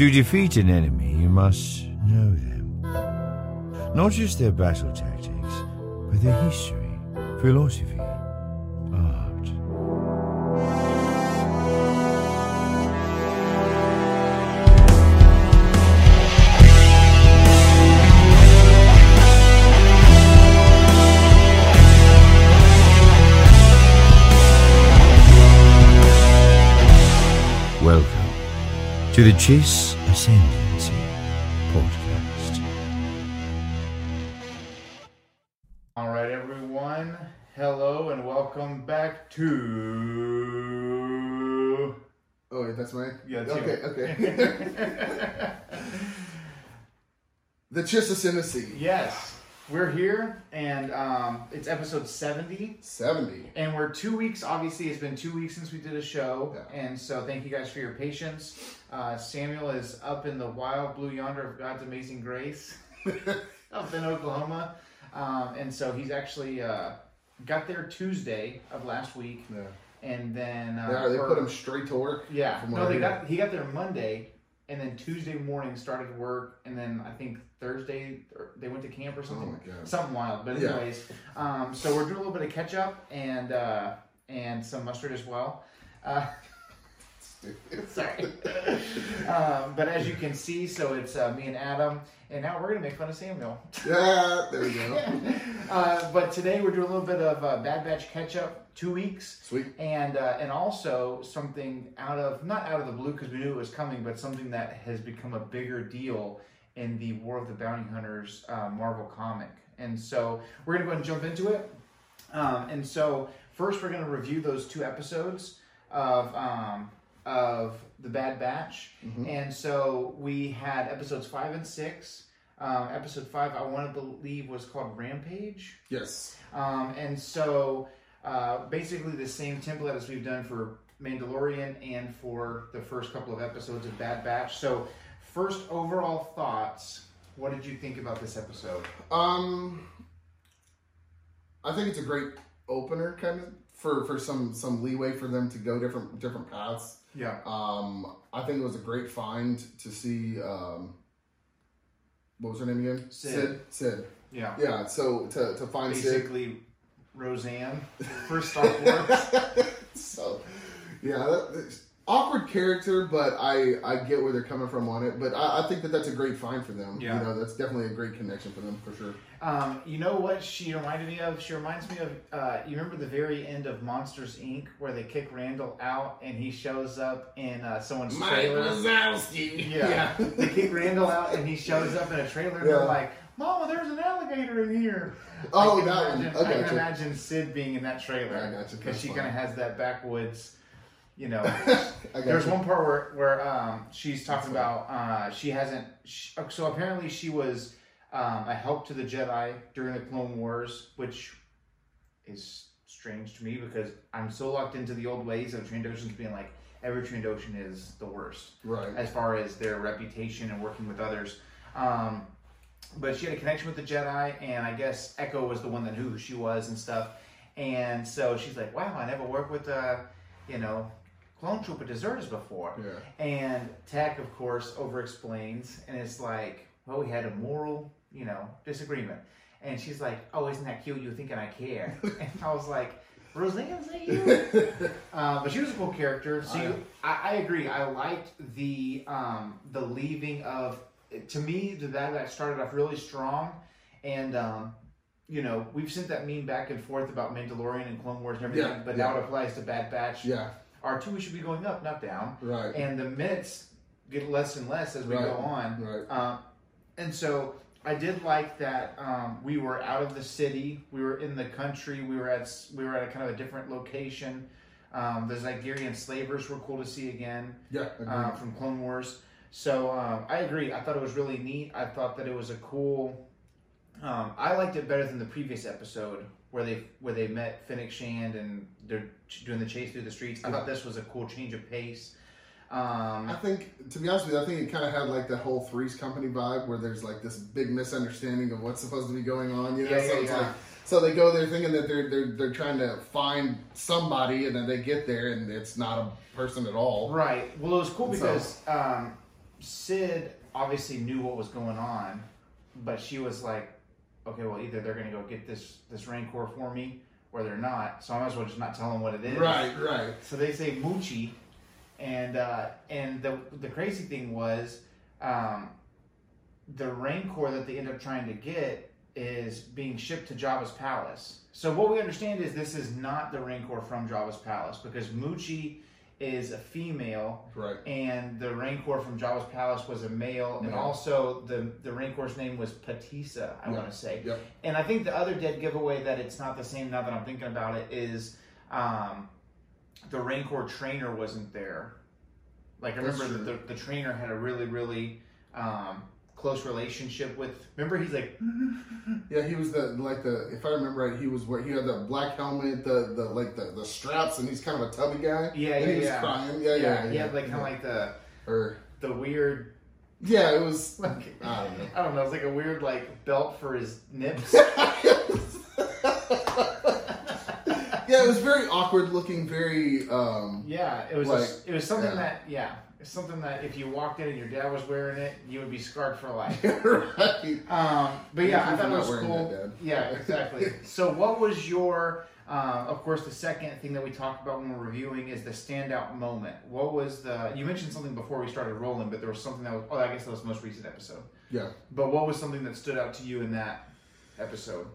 To defeat an enemy, you must know them. Not just their battle tactics, but their history, philosophy, to the Chiss Ascendancy podcast. All right, everyone. Hello and welcome back to. Oh, wait, that's mine? Yeah, it's Okay, you. okay. the Chiss Ascendancy. yes, we're here, and um, it's episode 70. 70. And we're two weeks, obviously, it's been two weeks since we did a show. Yeah. And so thank you guys for your patience. Uh, Samuel is up in the wild blue yonder of God's amazing grace up in Oklahoma. Um, and so he's actually uh, got there Tuesday of last week. Yeah. And then. Uh, Yeah, they or- put him straight to work. Yeah, no, they got he got there Monday, and then Tuesday morning started work, and then I think Thursday they went to camp or something, Oh my God. something wild. But Yeah. anyways, um, so we're doing a little bit of catch up and uh, and some mustard as well. Uh, sorry, um, but as you can see, so it's uh, me and Adam, and now we're gonna make fun of Samuel. Yeah, there we go. uh, but today we're doing a little bit of uh, Bad Batch catch up, two weeks Sweet. and uh, and also something out of not out of the blue because we knew it was coming, but something that has become a bigger deal in the War of the Bounty Hunters uh, Marvel comic. And so we're gonna go ahead and jump into it. Um, and so first, we're gonna review those two episodes of um, of the Bad Batch. And so we had episodes five and six. Um, episode five, I want to believe, was called Rampage. Yes. Um, and so, uh, basically, the same template as we've done for Mandalorian and for the first couple of episodes of Bad Batch. So, first overall thoughts. What did you think about this episode? Um, I think it's a great opener, kind of for for some some leeway for them to go different different paths. Yeah. Um, I think it was a great find to see. Um, what was her name again? Sid. Sid. Sid. Yeah. Yeah. So to to find Sid. Basically, Roseanne for Star Wars. so yeah that, awkward character but i i get where they're coming from on it but i, I think that that's a great find for them Yeah. you know that's definitely a great connection for them for sure Um, you know what she reminded me of? She reminds me of, uh, you remember the very end of Monsters Inc., where they kick Randall out and he shows up in uh, someone's trailer? Wazowski. Yeah. they kick Randall out and he shows up in a trailer and Yeah. they're like, Mama, there's an alligator in here. Oh, I can that one. imagine, Okay, I can sure. imagine Sid being in that trailer. I got you. Because she kind of has that backwoods, you know. There's you. one part where, where um, she's talking That's about uh, she hasn't. She, so apparently she was um, a help to the Jedi during the Clone Wars, which is strange to me because I'm so locked into the old ways of Trandoshans being like every Trandoshan is the worst right as far as their reputation and working with others. Um, but she had a connection with the Jedi, and I guess Echo was the one that knew who she was and stuff. And so she's like, "Wow, I never worked with, uh, you know, clone trooper deserters before." yeah And Tech, of course, over explains, and it's like, "Well, we had a moral, you know, disagreement." And she's like, "Oh, isn't that cute? You thinking I care?" and I was like, "Roseanne's that you?" Uh, but she was a cool character. So you, I, I agree. I liked the um, the leaving of. To me, the that that started off really strong, and um, you know we've sent that meme back and forth about Mandalorian and Clone Wars and everything. Yeah, but yeah. now it applies to Bad Batch. yeah R two should be going up, not down, right and the minutes get less and less as we Right, go on. right Um, and so I did like that um, we were out of the city, we were in the country, we were at we were at a kind of a different location. Um, the Zygerian slavers were cool to see again yeah uh, from Clone Wars. So um, I agree. I thought it was really neat. I thought that it was a cool. Um, I liked it better than the previous episode where they where they met Fennec Shand and they're doing the chase through the streets. I thought this was a cool change of pace. Um, I think, to be honest with you, I think it kind of had like that whole Three's Company vibe where there's like this big misunderstanding of what's supposed to be going on. You know, Yeah, so yeah, it's yeah. like so they go there thinking that they're they're they're trying to find somebody, and then they get there and it's not a person at all. Right. Well, it was cool So- because um, Sid obviously knew what was going on, but she was like, okay, well, either they're gonna go get this this Rancor for me, or they're not. So I might as well just not tell them what it is. Right, right. So they say Moochie, and uh, and the the crazy thing was, um, the Rancor that they end up trying to get is being shipped to Jabba's palace. So what we understand is this is not the Rancor from Jabba's palace because Moochie is a female Right. and the Rancor from Jabba's palace was a male, and also the the Rancor's name was Pateesa, I Yeah. want to say. Yep. And I think the other dead giveaway that it's not the same now that I'm thinking about it is um, the Rancor trainer wasn't there. Like I That's remember the, the, the trainer had a really really um, close relationship with. Remember he's like Yeah, he was the like the if I remember right, he was where he had the black helmet, the the like the, the straps, and he's kind of a tubby guy. Yeah, and yeah, he was yeah. crying. Yeah, yeah, yeah. he had like kind of like the or the weird yeah, it was. like I don't know. I don't know. It's like a weird like belt for his nips. yeah, it was very awkward looking, very um Yeah, it was Like, just- it was something yeah. that yeah, it's something that if you walked in and your dad was wearing it, you would be scarred for life. right. Um, but yeah, I thought it was cool. that, Yeah, exactly. so what was your um, of course the second thing that we talked about when we're reviewing is the standout moment. What was the you mentioned something before we started rolling, but there was something that was oh I guess that was the most recent episode. Yeah. But what was something that stood out to you in that episode?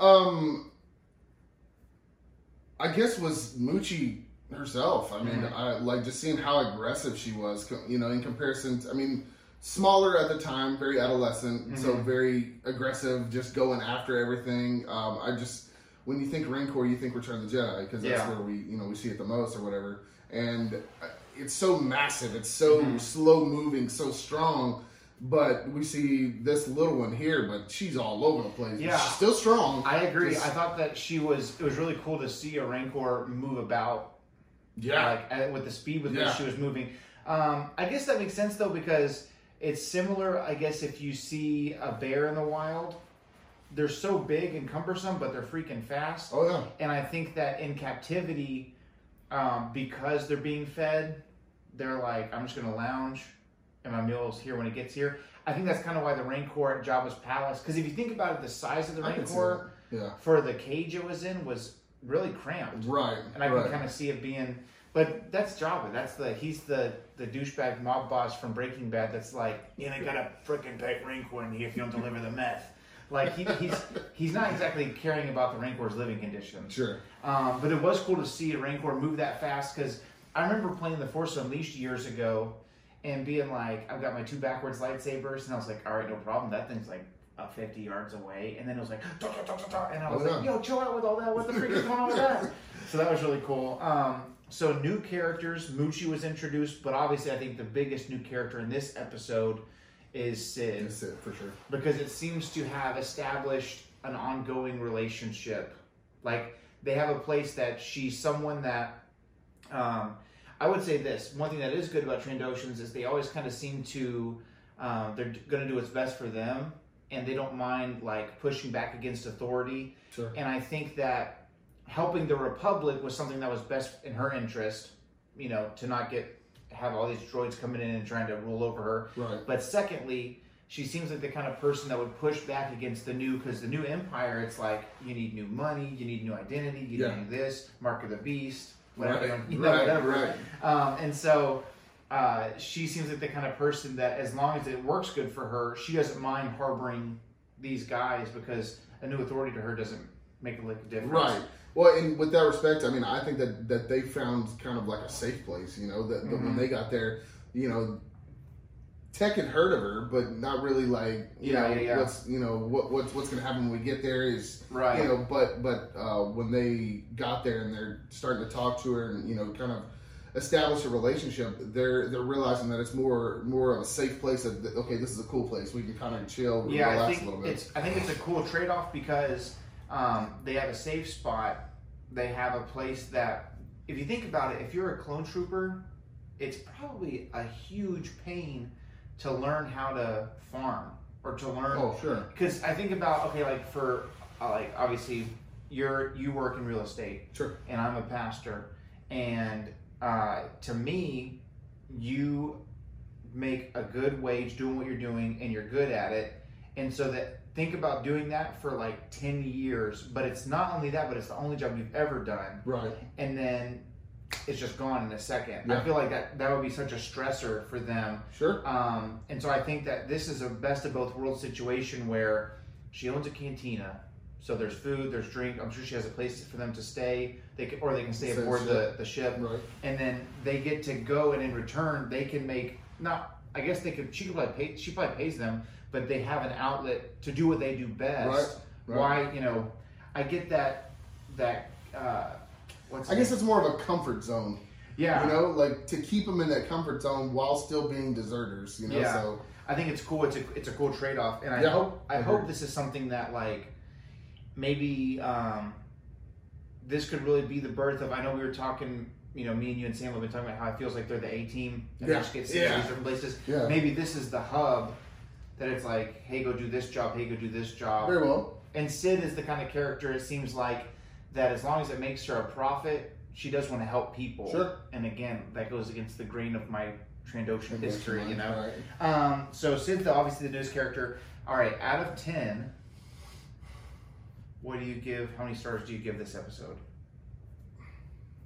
Um, I guess was Moochie herself. I mean, Mhm. I like just seeing how aggressive she was. You know, in comparison. To, I mean, smaller at the time, very adolescent, so Mhm. very aggressive, just going after everything. Um, I just when you think Rancor, you think Return of the Jedi because that's Yeah. where we you know we see it the most or whatever. And uh, it's so massive. It's so Mhm. slow moving, so strong. But we see this little one here, but she's all over the place. Yeah. she's still strong. I agree. Just- I thought that she was. It was really cool to see a Rancor move about Yeah, like uh, with the speed with Yeah. which she was moving. Um, I guess that makes sense though because it's similar. I guess if you see a bear in the wild, they're so big and cumbersome, but they're freaking fast. Oh yeah, And I think that in captivity, um, because they're being fed, they're like, I'm just gonna lounge, and my meal's here when it gets here. I think that's kind of why the Rancor at Jabba's palace. Because if you think about it, the size of the I Rancor yeah, for the cage it was in was really cramped right. and I right. can kind of see it being. But that's Jabba. That's the he's the the douchebag mob boss from Breaking Bad. That's like you know got a freaking pet Rancor in here if you don't deliver the meth. Like he, he's he's not exactly caring about the Rancor's living conditions. Sure. Um, but it was cool to see a Rancor move that fast because I remember playing The Force Unleashed years ago and being like, I've got my two backwards lightsabers, and I was like, all right, no problem. That thing's like uh, 50 yards away. And then it was like, and I was Oh, like, yo, chill out with all that. What the freak is going on with that? So that was really cool. Um, so new characters, Moochie was introduced, but obviously I think the biggest new character in this episode is Sid That's it for sure. because it seems to have established an ongoing relationship. Like they have a place that she's someone that um, I would say this. One thing that is good about Trandoshans is they always kind of seem to um, they're going to do what's best for them, and they don't mind like pushing back against authority. Sure. And I think that helping the Republic was something that was best in her interest. You know, to not get have all these droids coming in and trying to rule over her. Right. But secondly, she seems like the kind of person that would push back against the new because the new empire. It's like you need new money, you need new identity, you Yeah. need this mark of the beast, whatever, Right. you know, Right. whatever. Right. Um, and so uh, she seems like the kind of person that, as long as it works good for her, she doesn't mind harboring these guys because a new authority to her doesn't make a lick of difference. Right. Well, and with that respect, I mean, I think that that they found kind of like a safe place. You know, that, that when they got there, you know, Tech had heard of her, but not really like you Yeah, know yeah, yeah. what's you know what what's what's going to happen when we get there is Right. you know but but uh, when they got there and they're starting to talk to her and you know kind of establish a relationship they're they're realizing that it's more more of a safe place of okay this is a cool place. We can kind of chill yeah, I think a little bit. it's I think it's a cool trade off because um, they have a safe spot. They have a place that, if you think about it, if you're a clone trooper, it's probably a huge pain to learn how to farm or to learn oh sure. Because I think about okay, like for uh, like obviously you're you work in real estate sure. and I'm a pastor, and uh, to me, you make a good wage doing what you're doing and you're good at it. And so that think about doing that for like 10 years, but it's not only that, but it's the only job you've ever done. Right. And then it's just gone in a second. Yeah. I feel like that that would be such a stressor for them. Sure. Um, and so I think that this is a best of both worlds situation where she owns a cantina. So there's food, there's drink. I'm sure she has a place for them to stay. They can, or they can stay Stay aboard on the, the ship Right. and then they get to go and in return they can make not i guess they could she could probably pay she probably pays them but they have an outlet to do what they do best Right, right. why you know i get that that uh what's I guess it's more of a comfort zone. yeah You know, like to keep them in that comfort zone while still being deserters. You know, Yeah. so I think it's cool. It's a it's a cool trade off, and I Yeah, hope I I hope this is something that like maybe um, this could really be the birth of. I know we were talking. You know, me and you and Sam have been talking about how it feels like they're the A team and Yeah, they just get sent to yeah. these different places. Yeah. Maybe this is the hub that it's like, hey, go do this job. Hey, go do this job. very well. And Sid is the kind of character. It seems like that as long as it makes her a profit, she does want to help people. Sure. And again, that goes against the grain of my Trandoshan history. You know. Right. Um, so Sid's the, obviously the news character. All right, out of ten, what do you give? How many stars do you give this episode?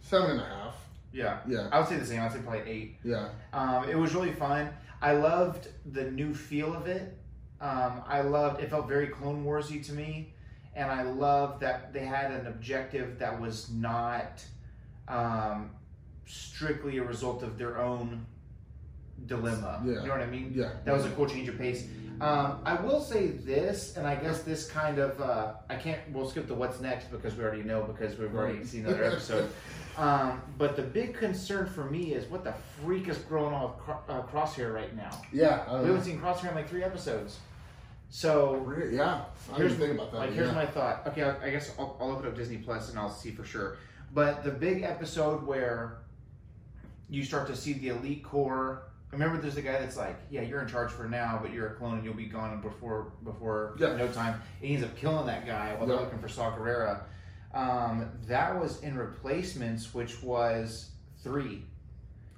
Seven and a half. Yeah, Yeah. I would say the same. I'd say probably eight. Yeah. Um, it was really fun. I loved the new feel of it. Um, I loved. It felt very Clone Warsy to me, and I loved that they had an objective that was not um, strictly a result of their own dilemma. Yeah. You know what I mean? Yeah. That was a cool change of pace. Um, I will say this, and I guess this kind of uh, I can't. We'll skip the what's next because we already know because we've already seen another episode. Um, but the big concern for me is what the freak is growing on Cro- uh, Crosshair right now. Yeah. I we haven't know. seen Crosshair in like three episodes. So Re- Yeah. I Here's- think about that. like, here's yeah. my thought. Okay, I, I guess I'll, I'll look it up Disney Plus and I'll see for sure. But the big episode where you start to see the elite core. Remember, there's the guy that's like, "Yeah, you're in charge for now, but you're a clone and you'll be gone before before Yeah. no time." And he ends up killing that guy while they're looking for Saw Gerrera. Um, that was in replacements, which was three,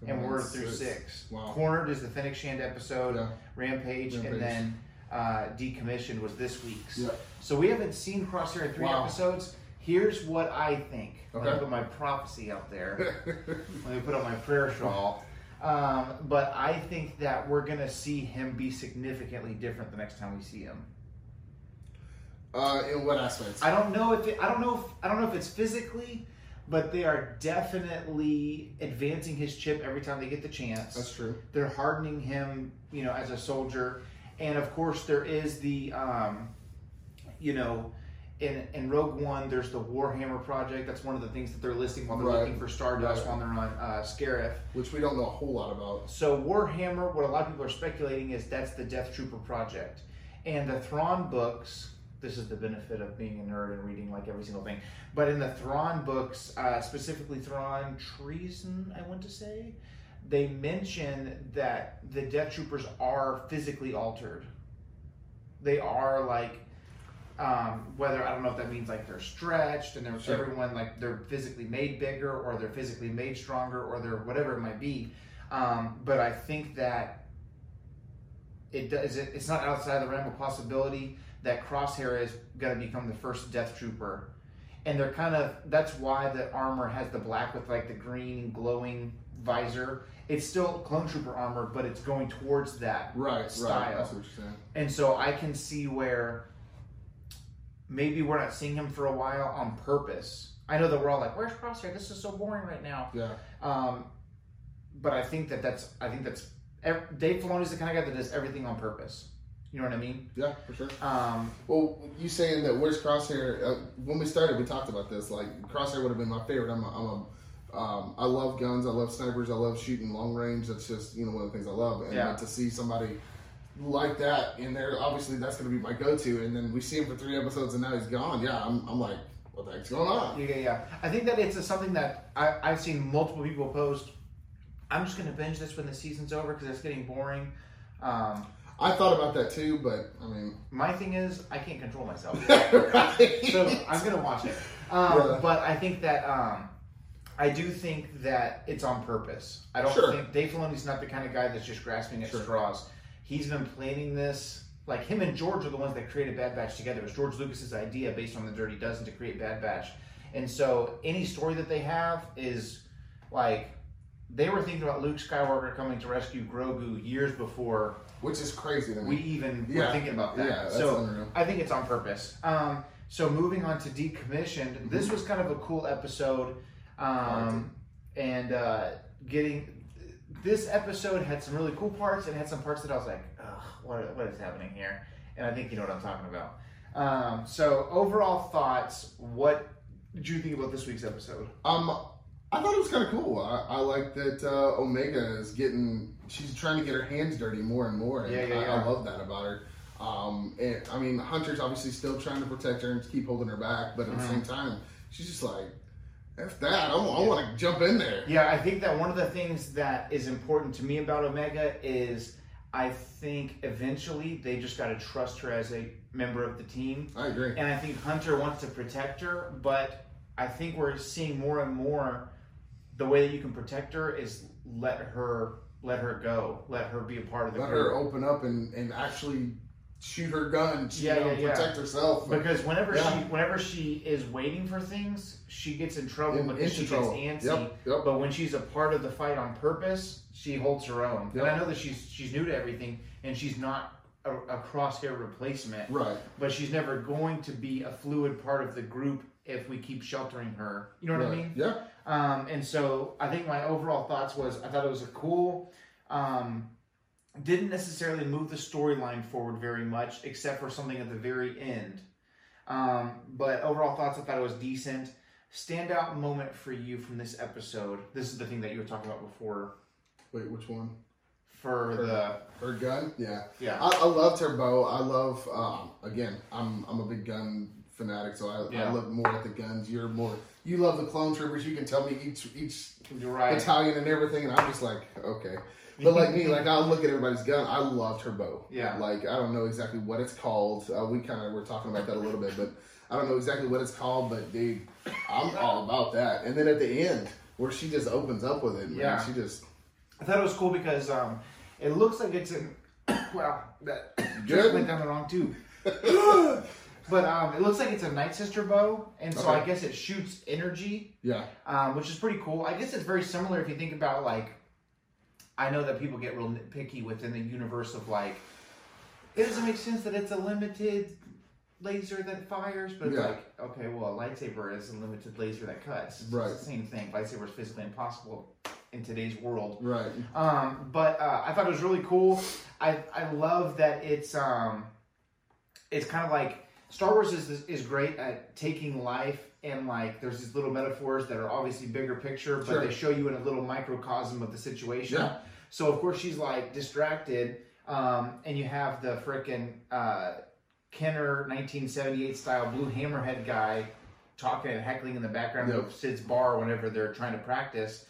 and we're through six. Wow. Cornered is the Fennec Shand episode. Yeah. Rampage, Rampage. and then uh, Decommissioned was this week's. Yeah. So we haven't seen Crosshair in three Wow. episodes. Here's what I think. Let me put my prophecy out there. Let me put on my prayer shawl. Um, but I think that we're gonna see him be significantly different the next time we see him. uh, in what aspects? I don't know if it, I don't know if I don't know if it's physically, but they are definitely advancing his chip every time they get the chance. That's true. they're hardening him, you know, as a soldier, and of course there is the, um, you know, in in Rogue One there's the Warhammer project. That's one of the things that they're listing while they're Right. looking for Stardust Right. while they're on uh, Scarif. Which we don't know a whole lot about. So Warhammer, what a lot of people are speculating is that's the Death Trooper project, and the Thrawn books. This is the benefit of being a nerd and reading like every single thing. But in the Thrawn books, uh, specifically Thrawn Treason, I want to say, they mention that the Death Troopers are physically altered. They are like, um, whether I don't know if that means like they're stretched and they're Sure. everyone like they're physically made bigger or they're physically made stronger or they're whatever it might be. Um, but I think that it does. It, it's not outside the realm of possibility that Crosshair is going to become the first Death Trooper, and they're kind of. That's why the armor has the black with like the green glowing visor. It's still clone trooper armor, but it's going towards that Right, right. style. That's what you're saying. And so I can see where maybe we're not seeing him for a while on purpose. I know that we're all like, "Where's Crosshair? This is so boring right now." Yeah. Um, but I think that that's I think that's Dave Filoni's the kind of guy that does everything on purpose. You know what I mean? Yeah, for sure. Um, Well, you saying that where's Crosshair? Uh, when we started, we talked about this. Like Crosshair would have been my favorite. I'm a, I'm a um, I love guns. I love snipers. I love shooting long range. That's just you know one of the things I love. And Yeah. to see somebody like that in there, obviously that's going to be my go-to. And then we see him for three episodes, and now he's gone. Yeah, I'm, I'm like, what the heck's going on? yeah, yeah, yeah. I think that it's a, something that I, I've seen multiple people post. I'm just going to binge this when the season's over because it's getting boring. Um, I thought about that too, but I mean, my thing is I can't control myself. right? so I'm gonna watch it. Um, Yeah. But I think that um, I do think that it's on purpose. I don't Sure. think Dave Filoni's not the kind of guy that's just grasping at Sure. straws. He's been planning this. Like him and George are the ones that created Bad Batch together. It was George Lucas's idea based on the Dirty Dozen to create Bad Batch. And so any story that they have is like they were thinking about Luke Skywalker coming to rescue Grogu years before which is crazy to me. we even were thinking about that. Yeah, that's so unreal. I think it's on purpose. Um, so moving on to decommissioned, this was kind of a cool episode, um, and uh, getting this episode had some really cool parts and had some parts that I was like, Ugh, what, what is happening here? And I think you know what I'm talking about. Um, so overall thoughts, what did you think about this week's episode? Um, I thought it was kind of cool. I, I like that uh, Omega is getting. She's trying to get her hands dirty more and more. And Yeah, yeah, I, yeah. I love that about her. Um, and I mean, Hunter's obviously still trying to protect her and keep holding her back, but at the Uh-huh. same time, she's just like, "F that! I, want to jump in there." Yeah, I think that one of the things that is important to me about Omega is I think eventually they just got to trust her as a member of the team. I agree. And I think Hunter wants to protect her, but I think we're seeing more and more the way that you can protect her is let her let her go, let her be a part of the Let group. her open up and, and actually shoot her gun. Yeah, you know, yeah, yeah. protect herself. Because whenever Yeah. she whenever she is waiting for things, she gets in trouble In- because she trouble. gets antsy. Yep, yep. But when she's a part of the fight on purpose, she holds her own. Yep. And I know that she's she's new to everything, and she's not a, a crosshair replacement. Right. But she's never going to be a fluid part of the group if we keep sheltering her. You know what I mean? Yeah. Um, and so I think my overall thoughts was I thought it was a cool. Um, didn't necessarily move the storyline forward very much, except for something at the very end. Um, but overall thoughts, I thought it was decent. Standout moment for you from this episode. This is the thing that you were talking about before. Wait, which one? For Her- the Her gun? Yeah. yeah, I, I loved her bow. I love um, again. I'm I'm a big gun fanatic, so I, Yeah. I look more at the guns. You're more. You love the clone troopers. You can tell me each each right. battalion and everything, and I'm just like, okay. But like me, like I'll look at everybody's gun. I loved her bow. Yeah. Like I don't know exactly what it's called. Uh, we kind of were talking about that a little bit, but I don't know exactly what it's called. But dude, I'm all about that. And then at the end, where she just opens up with it, man, Yeah. she just I thought it was cool because um, it looks like it's in. wow, that Good? went down the wrong tube. but um, it looks like it's a Night Sister bow, and so Okay. I guess it shoots energy, yeah, um, which is pretty cool. I guess it's very similar if you think about like. I know that people get real nitpicky within the universe of like. It doesn't make sense that it's a limited laser that fires, but Yeah. like, okay, well, a lightsaber is a limited laser that cuts. It's Right. the same thing. Lightsaber is physically impossible in today's world. right. Um, but uh, I thought it was really cool. I I love that it's um, it's kind of like Star Wars is is great at taking life and like there's these little metaphors that are obviously bigger picture, but Sure. they show you in a little microcosm of the situation. Yeah. So of course she's like distracted, um, and you have the frickin' uh, Kenner 1978 style blue hammerhead guy talking and heckling in the background Yep. of Sid's bar whenever they're trying to practice,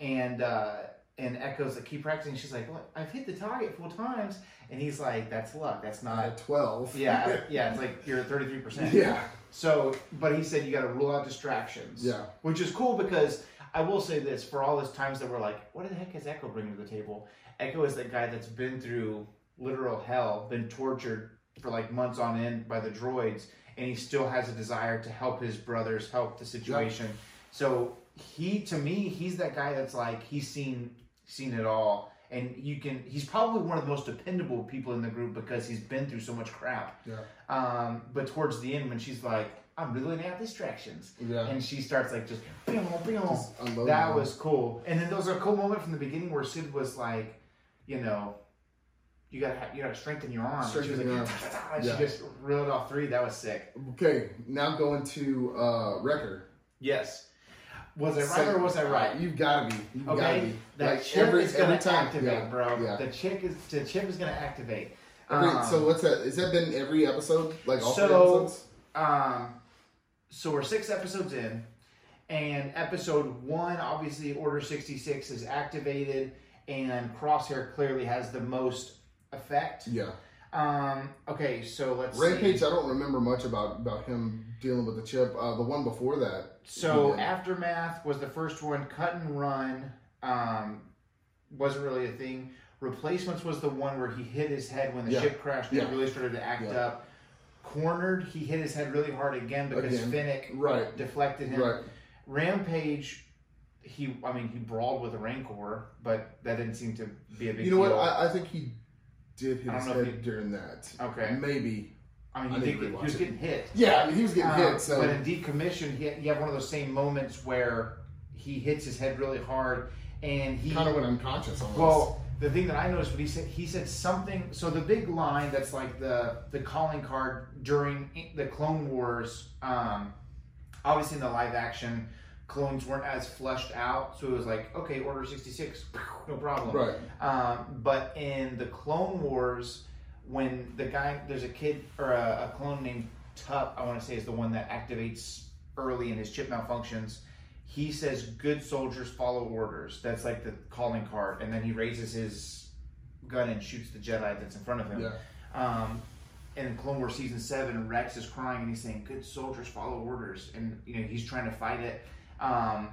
and uh, and Echo's like keep practicing. She's like, "What? I've hit the target four times," and he's like, "That's luck. That's not." At twelve. Yeah, yeah. It's like you're at 33 percent. yeah. So, but he said you got to rule out distractions. Yeah. Which is cool because I will say this: for all those times that we're like, "What the heck is Echo bringing to the table?" Echo is that guy that's been through literal hell, been tortured for like months on end by the droids, and he still has a desire to help his brothers, help the situation. So he, to me, he's that guy that's like he's seen seen it all. And you can, he's probably one of the most dependable people in the group because he's been through so much crap. Yeah. Um, but towards the end, when she's like, I'm ruling out distractions. Yeah. And she starts like just, "Pew, pew." Just that was cool. And then there was a cool moment from the beginning where Sid was like, you know, you gotta have, you gotta strengthen your arm. And she was Strengthen like, your and Yeah. she just reeled off three. That was sick. Okay, now going to uh, Wrecker. Yes. Was I right or was I right? You've got to be. You've to Okay, be. that Like, chip every- is gonna activate, Yeah, bro. yeah. The chip is the chip is gonna activate. Every, Um, so what's that? Is that been every episode? Like all three So- episodes? Um, so we're six episodes in, and episode one, obviously, Order 66 is activated, and Crosshair clearly has the most effect. Yeah. Um, okay, so let's Rampage, see. I don't remember much about about him dealing with the chip. Uh, the one before that, So aftermath was the first one. Cut and run um, wasn't really a thing. Replacements was the one where he hit his head when the Yeah. ship crashed and Yeah. really started to act Yeah. up. Cornered, he hit his head really hard again because Again. Fennec Right. deflected him. right? Rampage, he I mean he brawled with a Rancor, but that didn't seem to be a big You know deal. what? I, I think he did hit his don't know if head he- during that. Okay. maybe. I mean I he, did to get, rewatch he was it. getting hit. Yeah, I mean, he was getting Um, hit. So But in decommission, he, you have one of those same moments where he hits his head really hard, and he kind of went unconscious. Almost. Well, the thing that I noticed when he said he said something. So the big line that's like the the calling card during the Clone Wars. Um, obviously, in the live action, clones weren't as fleshed out, so it was like okay, Order sixty six, no problem. right. Um, but in the Clone Wars, when the guy, there's a kid or a, a clone named Tup, I want to say is the one that activates early and his chip malfunctions. He says, "Good soldiers follow orders." That's like the calling card, and then he raises his gun and shoots the Jedi that's in front of him. Yeah. Um, in Clone Wars season seven, Rex is crying and he's saying, "Good soldiers follow orders," and you know he's trying to fight it. Um,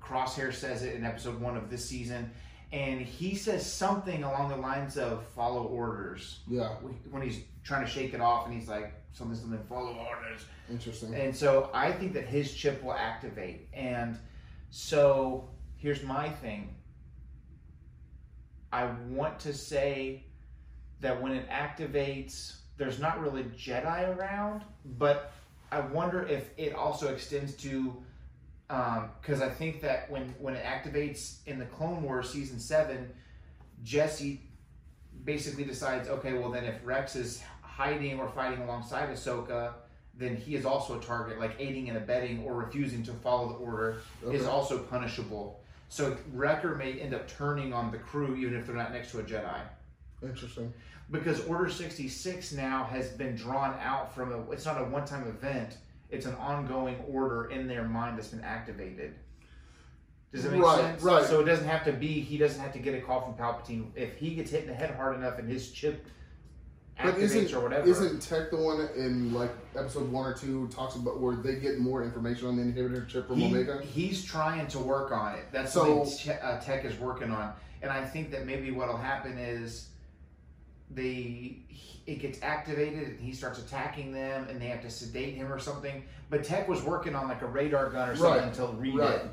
Crosshair says it in episode one of this season, and he says something along the lines of "follow orders" Yeah. when he's trying to shake it off, and he's like something, something, "follow orders." Interesting. And so I think that his chip will activate. And so here's my thing. I want to say that when it activates, there's not really Jedi around, but I wonder if it also extends to Um, because I think that when when it activates in the Clone Wars season seven, Jesse basically decides, okay, well then if Rex is hiding or fighting alongside Ahsoka, then he is also a target, like aiding and abetting or refusing to follow the order is also punishable. So Wrecker may end up turning on the crew even if they're not next to a Jedi. Interesting. Because Order 66 now has been drawn out from a, it's not a one time event, it's an ongoing order in their mind that's been activated. Does that make Right, sense? right. So it doesn't have to be, he doesn't have to get a call from Palpatine. If he gets hit in the head hard enough and his chip But isn't or whatever. isn't Tech the one in like episode one or two talks about where they get more information on the inhibitor chip from He- Omega? He's trying to work on it. That's So- something Te- uh, Tech is working on, and I think that maybe what'll happen is they it gets activated and he starts attacking them, and they have to sedate him or something. But Tech was working on like a radar gun or something Right, until read right. it.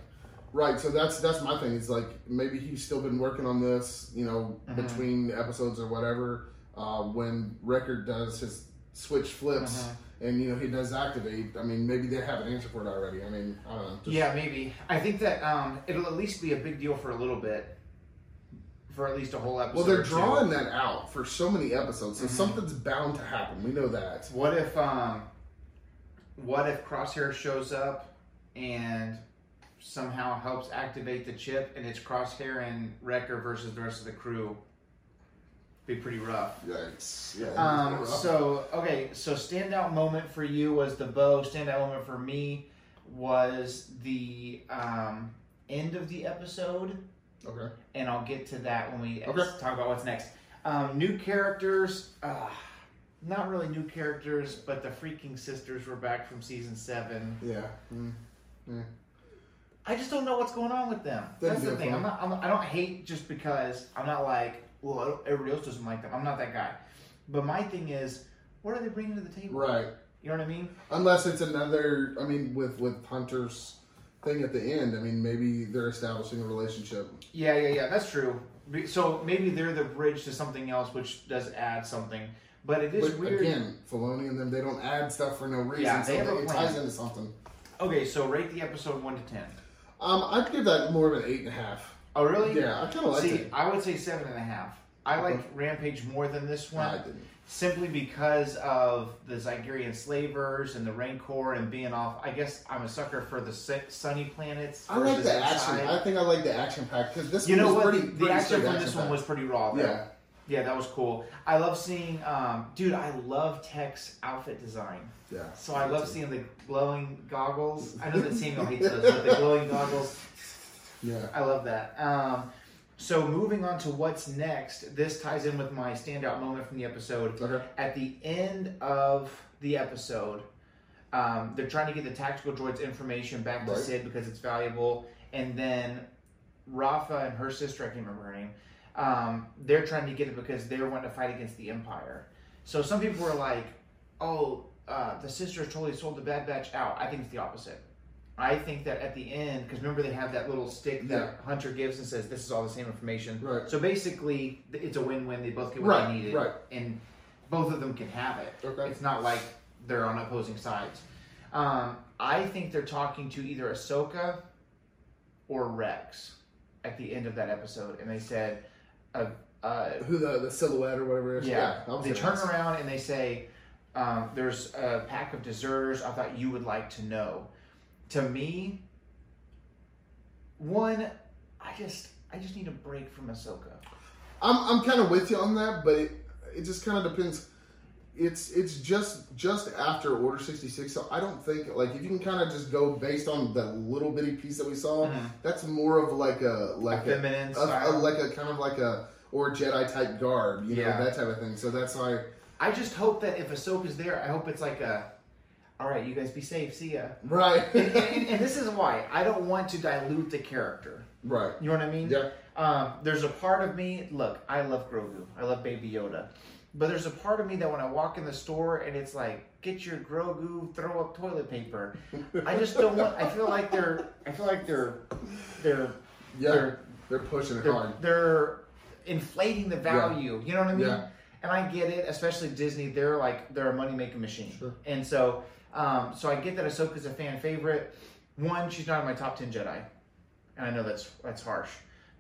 Right. So that's that's my thing. It's like maybe he's still been working on this, you know, Mhm. between episodes or whatever. Uh, when Wrecker does his switch flips Uh-huh. and you know he does activate. I mean, maybe they have an answer for it already. I mean, I don't know. Just- Yeah, maybe. I think that um, it'll at least be a big deal for a little bit, for at least a whole episode. Well, they're drawing that out for so many episodes, so Mhm. something's bound to happen. We know that. What if um what if Crosshair shows up and somehow helps activate the chip and it's Crosshair and Wrecker versus the rest of the crew? Be pretty rough. Yikes. Yeah. Um rough. so okay, so standout moment for you was the bow, standout moment for me was the um end of the episode okay. and I'll get to that when we Okay. talk about what's next. Um, new characters, uh, not really new characters, but the freaking sisters were back from season seven. Yeah. Mm. I just don't know what's going on with them. That'd That's the thing. I'm not, I'm not. I don't hate just because I'm not like, well, everybody else doesn't like them. I'm not that guy. But my thing is, what are they bringing to the table? Right. You know what I mean? Unless it's another. I mean, with with Hunter's thing at the end. I mean, maybe they're establishing a relationship. Yeah, yeah, yeah. That's true. So maybe they're the bridge to something else, which does add something. But it is But weird. again, Filoni and them, they don't add stuff for no reason. Yeah, so they have a it plan. ties into something. Okay, so rate the episode one to ten. Um, I'd give that more of an eight and a half. Oh, really? Yeah, I kind of liked See, it. I would say seven and a half. I liked Rampage more than this one, I didn't. Simply because of the Zygerian slavers and the Rancor and being off. I guess I'm a sucker for the sunny planets. I like the action. inside. I think I like the action pack because this you one know was what? pretty. the pretty action from this one action-packed. was pretty raw. Though. Yeah. yeah, that was cool. I love seeing, um, dude. I love Tech's outfit design. Yeah. So I love seeing the glowing goggles. I know that Samuel hates those, but the glowing goggles. Yeah. I love that. Um, So moving on to what's next, this ties in with my standout moment from the episode. Okay. At the end of the episode, um, they're trying to get the tactical droid's information back to Right. Sid because it's valuable, and then Rafa and her sister, I can't remember her name, um, they're trying to get it because they're wanting to fight against the Empire. So some people were like, "Oh, uh, the sisters totally sold the Bad Batch out." I think it's the opposite. I think that at the end, because remember they have that little stick that Yeah. Hunter gives and says, "This is all the same information." Right. So basically, it's a win-win. They both get what Right, they needed, right. and both of them can have it. Okay. It's not like they're on opposing sides. Um, I think they're talking to either Ahsoka or Rex at the end of that episode, and they said, uh, uh, Who the the silhouette or whatever it is? yeah, was they turn around and they say, um, "There's a pack of deserters. I thought you would like to know." To me, one, I just, I just need a break from Ahsoka. I'm I'm kind of with you on that, but it it just kind of depends. It's it's just just after Order sixty six, so I don't think like if you can kind of just go based on the little bitty piece that we saw, Mhm. that's more of like a like a, Feminine a, a- like a kind of like a or Jedi type garb, you know Yeah. that type of thing. So that's why I just hope that if Ahsoka's there, I hope it's like a, all right, you guys be safe, see ya. right, and, and, and this is why I don't want to dilute the character. right, You know what I mean? yeah, Um, there's a part of me. Look, I love Grogu. I love Baby Yoda. But there's a part of me that when I walk in the store and it's like, get your Grogu, throw up toilet paper. I just don't want. I feel like they're. I feel like they're. They're. yeah. They're. They're pushing it They're, hard. they're inflating the value. You know what I mean? Yeah. And I get it, especially Disney. They're like they're a money making machine. Sure. And so, um, so I get that Ahsoka's a fan favorite. One, she's not in my top ten Jedi, and I know that's that's harsh,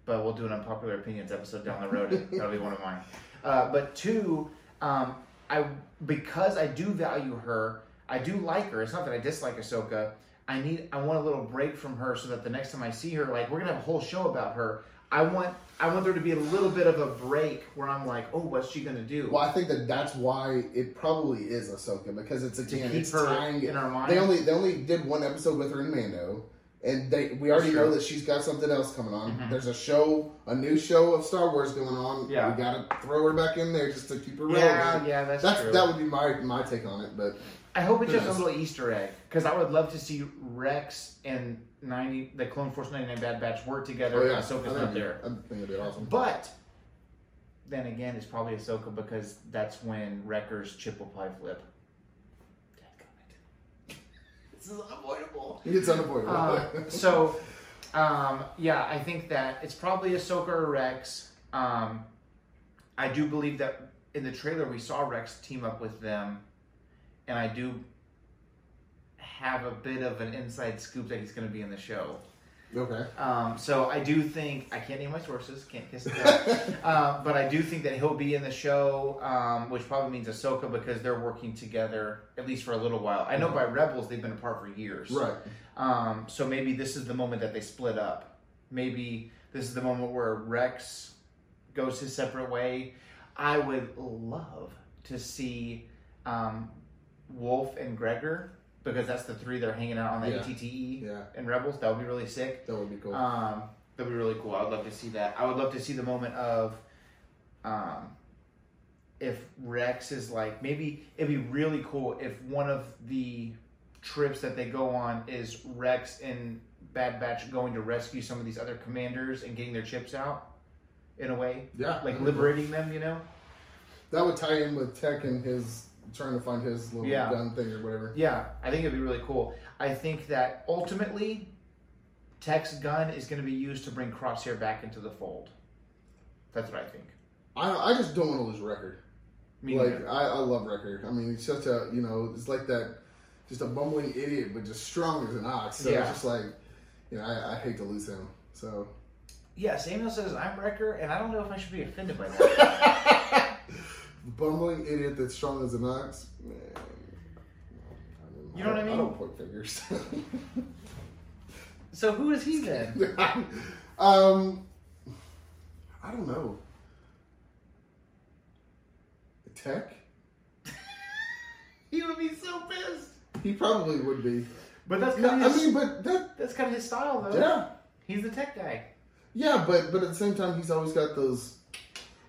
but we'll do an unpopular opinions episode down the road. That'll be one of mine. Uh, but two, um, I because I do value her, I do like her. It's not that I dislike Ahsoka. I need I want a little break from her so that the next time I see her, like we're gonna have a whole show about her. I want I want there to be a little bit of a break where I'm like, oh, what's she gonna do? Well, I think that that's why it probably is Ahsoka because it's again it's her tying in our mind? They only they only did one episode with her in Mando, and they we already know that she's got something else coming on. Mhm. There's a show, a new show of Star Wars going on. Yeah. we gotta throw her back in there just to keep her yeah, yeah, that's, That's true. that would be my my take on it, but I hope it's just a little Easter egg because I would love to see Rex and ninety the Clone Force ninety nine Bad Batch work together. oh yeah, and Ahsoka's not there. I think it'd be awesome. But then again, it's probably Ahsoka because that's when Wrecker's chip will probably flip. This is unavoidable. It's unavoidable. Uh, so, um, yeah, I think that it's probably Ahsoka or Rex. Um, I do believe that in the trailer we saw Rex team up with them, and I do have a bit of an inside scoop that he's going to be in the show. okay. Um, so I do think I can't name my sources, can't kiss it. uh, but I do think that he'll be in the show, um, which probably means Ahsoka because they're working together at least for a little while. I know by Rebels they've been apart for years. Right. Um, so maybe this is the moment that they split up. Maybe this is the moment where Rex goes his separate way. I would love to see um, Wolffe and Gregor because that's the three that are hanging out on the Yeah. ATTE Yeah, and Rebels. That would be really sick. that would be cool. Um, that'd be really cool. I would love to see that. I would love to see the moment of, um, if Rex is like maybe it'd be really cool if one of the trips that they go on is Rex and Bad Batch going to rescue some of these other commanders and getting their chips out, in a way, yeah, like liberating them. You know? That would tie in with Tech and his trying to find his little Yeah. gun thing or whatever. Yeah, I think it'd be really cool. I think that ultimately, Tech's gun is going to be used to bring Crosshair back into the fold. That's what I think. I I just don't want to lose Wrecker. Me like neither. I, I love Wrecker. I mean, he's such a you know, it's like that, just a bumbling idiot, but just strong as an ox. So Yeah. it's just like, you know, I, I hate to lose him. So Yeah, Samuel says I'm Wrecker, and I don't know if I should be offended by that. bumbling idiot that's strong as an ox. Man, I You know what I mean? I don't point fingers. so who is he then? um, I don't know. Tech? He would be so pissed. He probably would be. But that's kind I of his, mean, but that that's kind of his style, though. yeah. He's the tech guy. Yeah, but but at the same time, he's always got those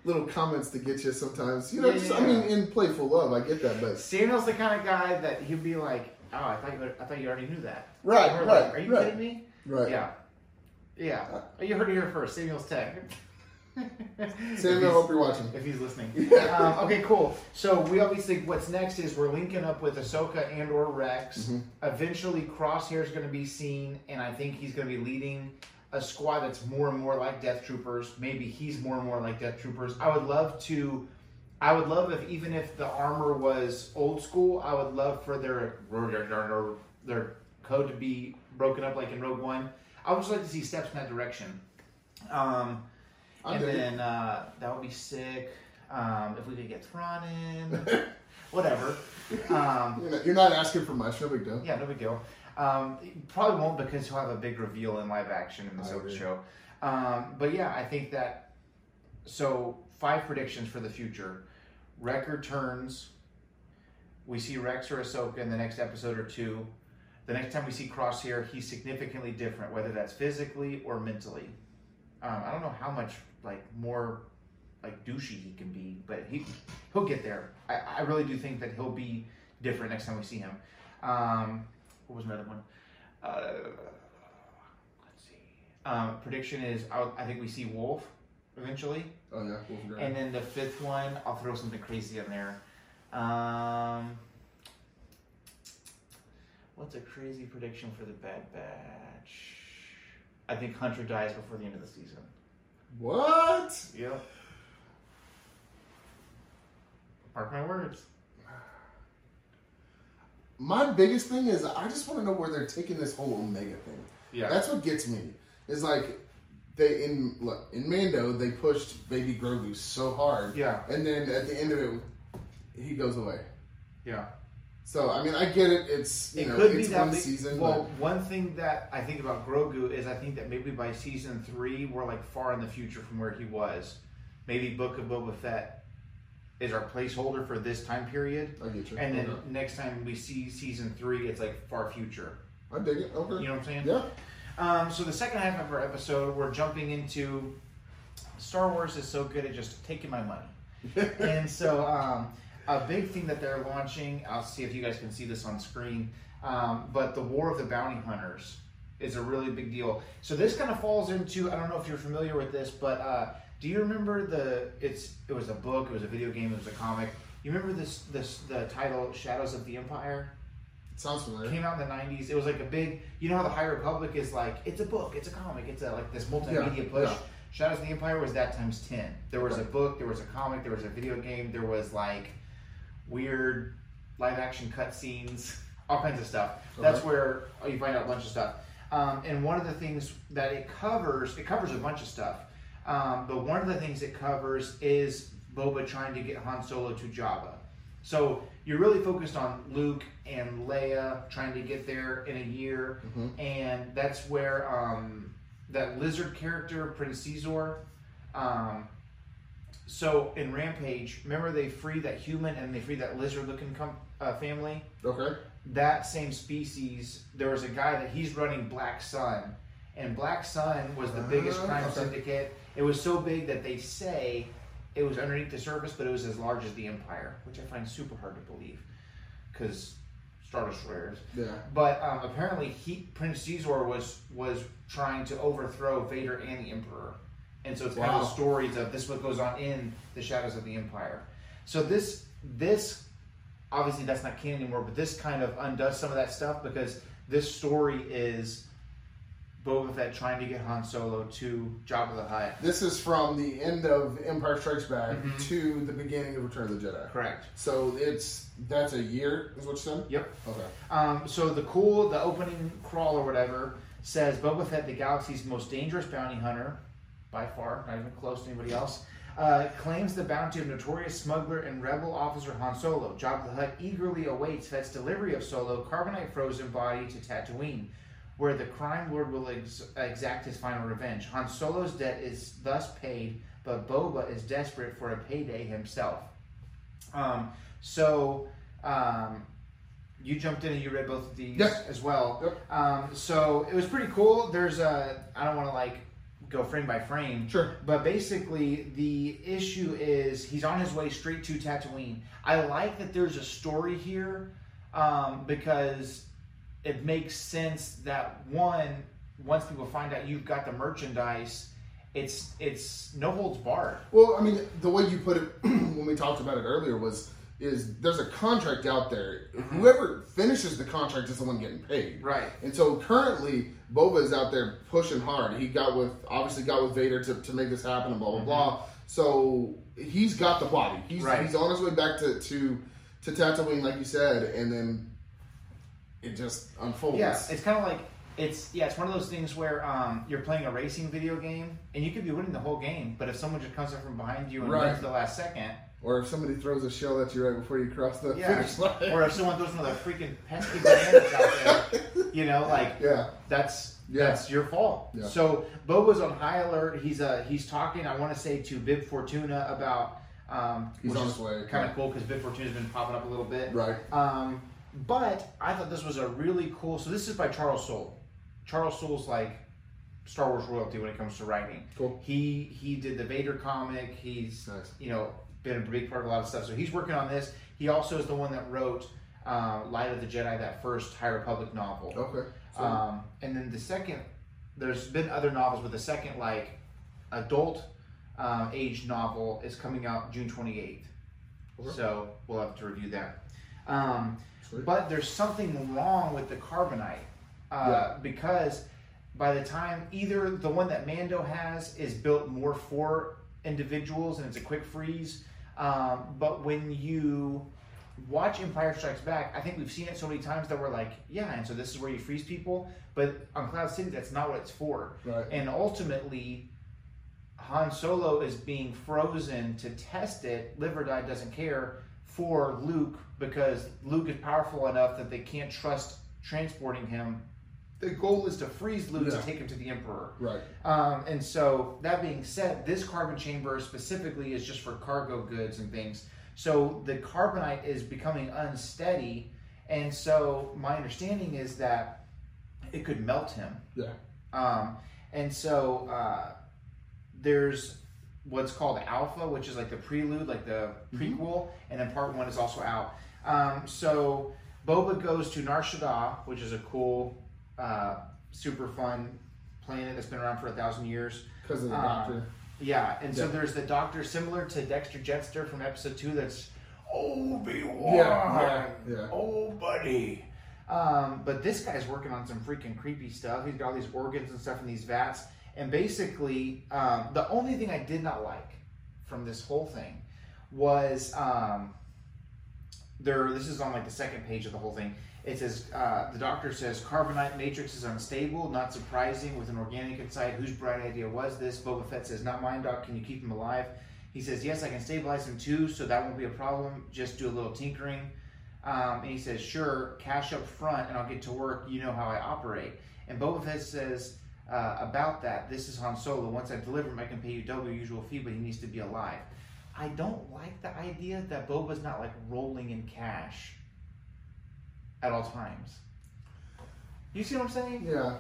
little comments to get you. Sometimes, you know. Yeah, just, yeah, I mean, in playful love, I get that, but Samuel's the kind of guy that he'd be like, "Oh, I thought you, I thought you already knew that." Right, right, like, Are you right. kidding me? right. Yeah, yeah. You heard it here first. Samuel's tech. Samuel, I hope you're watching. if he's listening. Yeah. Um, okay, cool. So we obviously, what's next is we're linking up with Ahsoka and or Rex. Mm-hmm. Eventually, Crosshair is going to be seen, and I think he's going to be leading a squad that's more and more like Death Troopers. Maybe he's more and more like Death Troopers. I would love to. I would love if even if the armor was old school, I would love for their their code to be broken up like in Rogue One. I would just like to see steps in that direction. Um, and then uh, that would be sick. Um, if we could get Thrawn in, whatever. Um, You're not, you're not asking for much. No big deal. yeah, no big deal. Um, probably won't because he'll have a big reveal in live action in the I show. Um, but yeah, I think that. So five predictions for the future. Wrecker returns. We see Rex or Ahsoka in the next episode or two. The next time we see Crosshair, he's significantly different, whether that's physically or mentally. Um, I don't know how much like more like douchey he can be, but he he'll get there. I, I really do think that he'll be different next time we see him. Um, what was another one? Uh, let's see. Um, prediction is I, I think we see Wolffe eventually, Oh yeah, Wolffe and and then the fifth one I'll throw something crazy in there. Um, what's a crazy prediction for the Bad Batch? I think Hunter dies before the end of the season. what? Yep. Mark my words. My biggest thing is I just want to know where they're taking this whole Omega thing. Yeah. That's what gets me. Is like they in look in Mando they pushed Baby Grogu so hard, yeah. and then at the end of it, he goes away. Yeah. So I mean, I get it. It's you It know could be it's that. one we- season. well, one thing that I think about Grogu is I think that maybe by season three we're like far in the future from where he was. Maybe Book of Boba Fett is our placeholder for this time period, I get you. and then Okay. next time we see season three, it's like far future. I dig it. Okay. You know what I'm saying? Yeah. Um, so the second half of our episode, we're jumping into Star Wars is so good at just taking my money. and so um, a big thing that they're launching, I'll see if you guys can see this on screen, um, but the War of the Bounty Hunters is a really big deal. So this kind of falls into I don't know if you're familiar with this, but uh, do you remember the? It's it was a book, it was a video game, it was a comic. You remember this this the title Shadows of the Empire? It sounds familiar. came out in the 90s it was like a big you know how the high republic is like it's a book it's a comic it's a like this multimedia Yeah, push yeah. shadows of the empire was that times 10 there was a book there was a comic there was a video game there was like weird live action cutscenes all kinds of stuff that's where you find out a bunch of stuff um, and one of the things that it covers it covers a bunch of stuff um, but one of the things it covers is boba trying to get han solo to jabba so you're really focused on Luke and Leia trying to get there in a year, Mhm. and that's where um, that lizard character Prince Xizor. Um, so in Rampage, remember they free that human and they free that lizard-looking com- uh, family. Okay. That same species, there was a guy that he's running Black Sun, and Black Sun was the biggest Ah, crime okay. syndicate. It was so big that they say it was underneath the surface, but it was as large as the Empire, which I find super hard to believe, because Star Destroyers. Yeah. But um, apparently, he Prince Xizor was was trying to overthrow Vader and the Emperor, and so it's kind of the stories of this what goes on in the Shadows of the Empire. So this this obviously that's not canon anymore, but this kind of undoes some of that stuff because this story is Boba Fett trying to get Han Solo to Jabba the Hutt. This is from the end of Empire Strikes Back Mhm. to the beginning of Return of the Jedi. Correct. So it's that's a year, is what you said? Yep. Okay. Um, so the cool, the opening crawl or whatever says Boba Fett, the galaxy's most dangerous bounty hunter, by far, not even close to anybody else, uh, claims the bounty of notorious smuggler and rebel officer Han Solo. Jabba the Hutt eagerly awaits Fett's delivery of Solo, carbonite frozen body to Tatooine, where the crime lord will ex- exact his final revenge. Han Solo's debt is thus paid, but Boba is desperate for a payday himself. Um, so, um, you jumped in and you read both of these Yep. as well. Yep. Um, so it was pretty cool. There's a I don't want to like go frame by frame. Sure. But basically, the issue is he's on his way straight to Tatooine. I like that there's a story here um, because it makes sense that one, once people find out you've got the merchandise, it's it's no holds barred. Well, I mean, the way you put it when we talked about it earlier was is there's a contract out there. Mm-hmm. Whoever finishes the contract is the one getting paid. Right. And so currently, Boba is out there pushing hard. He got with obviously got with Vader to, to make this happen and blah blah blah. Mm-hmm. So he's got the body. He's Right. he's on his way back to to to Tatooine, like you said, and then it just unfolds. Yeah, it's kind of like it's yeah, it's one of those things where um, you're playing a racing video game and you could be winning the whole game, but if someone just comes up from behind you and Right. runs the last second, Or if somebody throws a shell at you right before you cross the yeah, finish line. or if someone throws one of the freaking pesky bananas out there, you know, like yeah. that's Yeah. that's your fault. Yeah. So Boba's on high alert. He's uh he's talking. I want to say to Bib Fortuna about um, He's which on his way, Kind yeah. of cool because Bib Fortuna's been popping up a little bit. Right. Um, but I thought this was a really cool. So this is by Charles Soule. Charles Soule's like Star Wars royalty when it comes to writing. Cool. He he did the Vader comic. He's Nice. you know been a big part of a lot of stuff. So he's working on this. He also is the one that wrote uh, Light of the Jedi, that first High Republic novel. Okay. So, Um, and then the second, there's been other novels, but the second like adult um, age novel is coming out June 28th. Okay. So we'll have to review that. Um, but there's something wrong with the carbonite uh, Yeah. because by the time either the one that Mando has is built more for individuals and it's a quick freeze, um, but when you watch Empire Strikes Back, I think we've seen it so many times that we're like, yeah, and so this is where you freeze people. But on Cloud City, that's not what it's for. Right. And ultimately, Han Solo is being frozen to test it. Live or die doesn't care for Luke because Luke is powerful enough that they can't trust transporting him. The goal is to freeze Luke Yeah. to take him to the Emperor. right. Um, and so, that being said, this carbon chamber specifically is just for cargo goods and things. So, the carbonite is becoming unsteady. And so, my understanding is that it could melt him. Yeah. Um, and so, uh, there's what's called Alpha, which is like the prelude, like the prequel, and then part one is also out. Um, so, Boba goes to Nar Shaddaa, which is a cool, uh, super fun planet that's been around for a thousand years. Because of the Uh, doctor. Yeah, and so there's the Doctor similar to Dexter Jettster from Episode Two. That's Obi Wan. Yeah, yeah, yeah. Oh, buddy. Um, but this guy's working on some freaking creepy stuff. He's got all these organs and stuff in these vats. And basically, um, the only thing I did not like from this whole thing was um, there. This is on like the second page of the whole thing. It says uh, the doctor says carbonite matrix is unstable. Not surprising with an organic inside. Whose bright idea was this? Boba Fett says, "Not mine, Doc. Can you keep him alive?" He says, "Yes, I can stabilize him too, so that won't be a problem. Just do a little tinkering." Um, and he says, "Sure, cash up front, and I'll get to work. You know how I operate." And Boba Fett says uh, about that, "This is Han Solo. Once I deliver him, I can pay you double your usual fee, but he needs to be alive." I don't like the idea that Boba's not like rolling in cash at all times. You see what I'm saying? Yeah.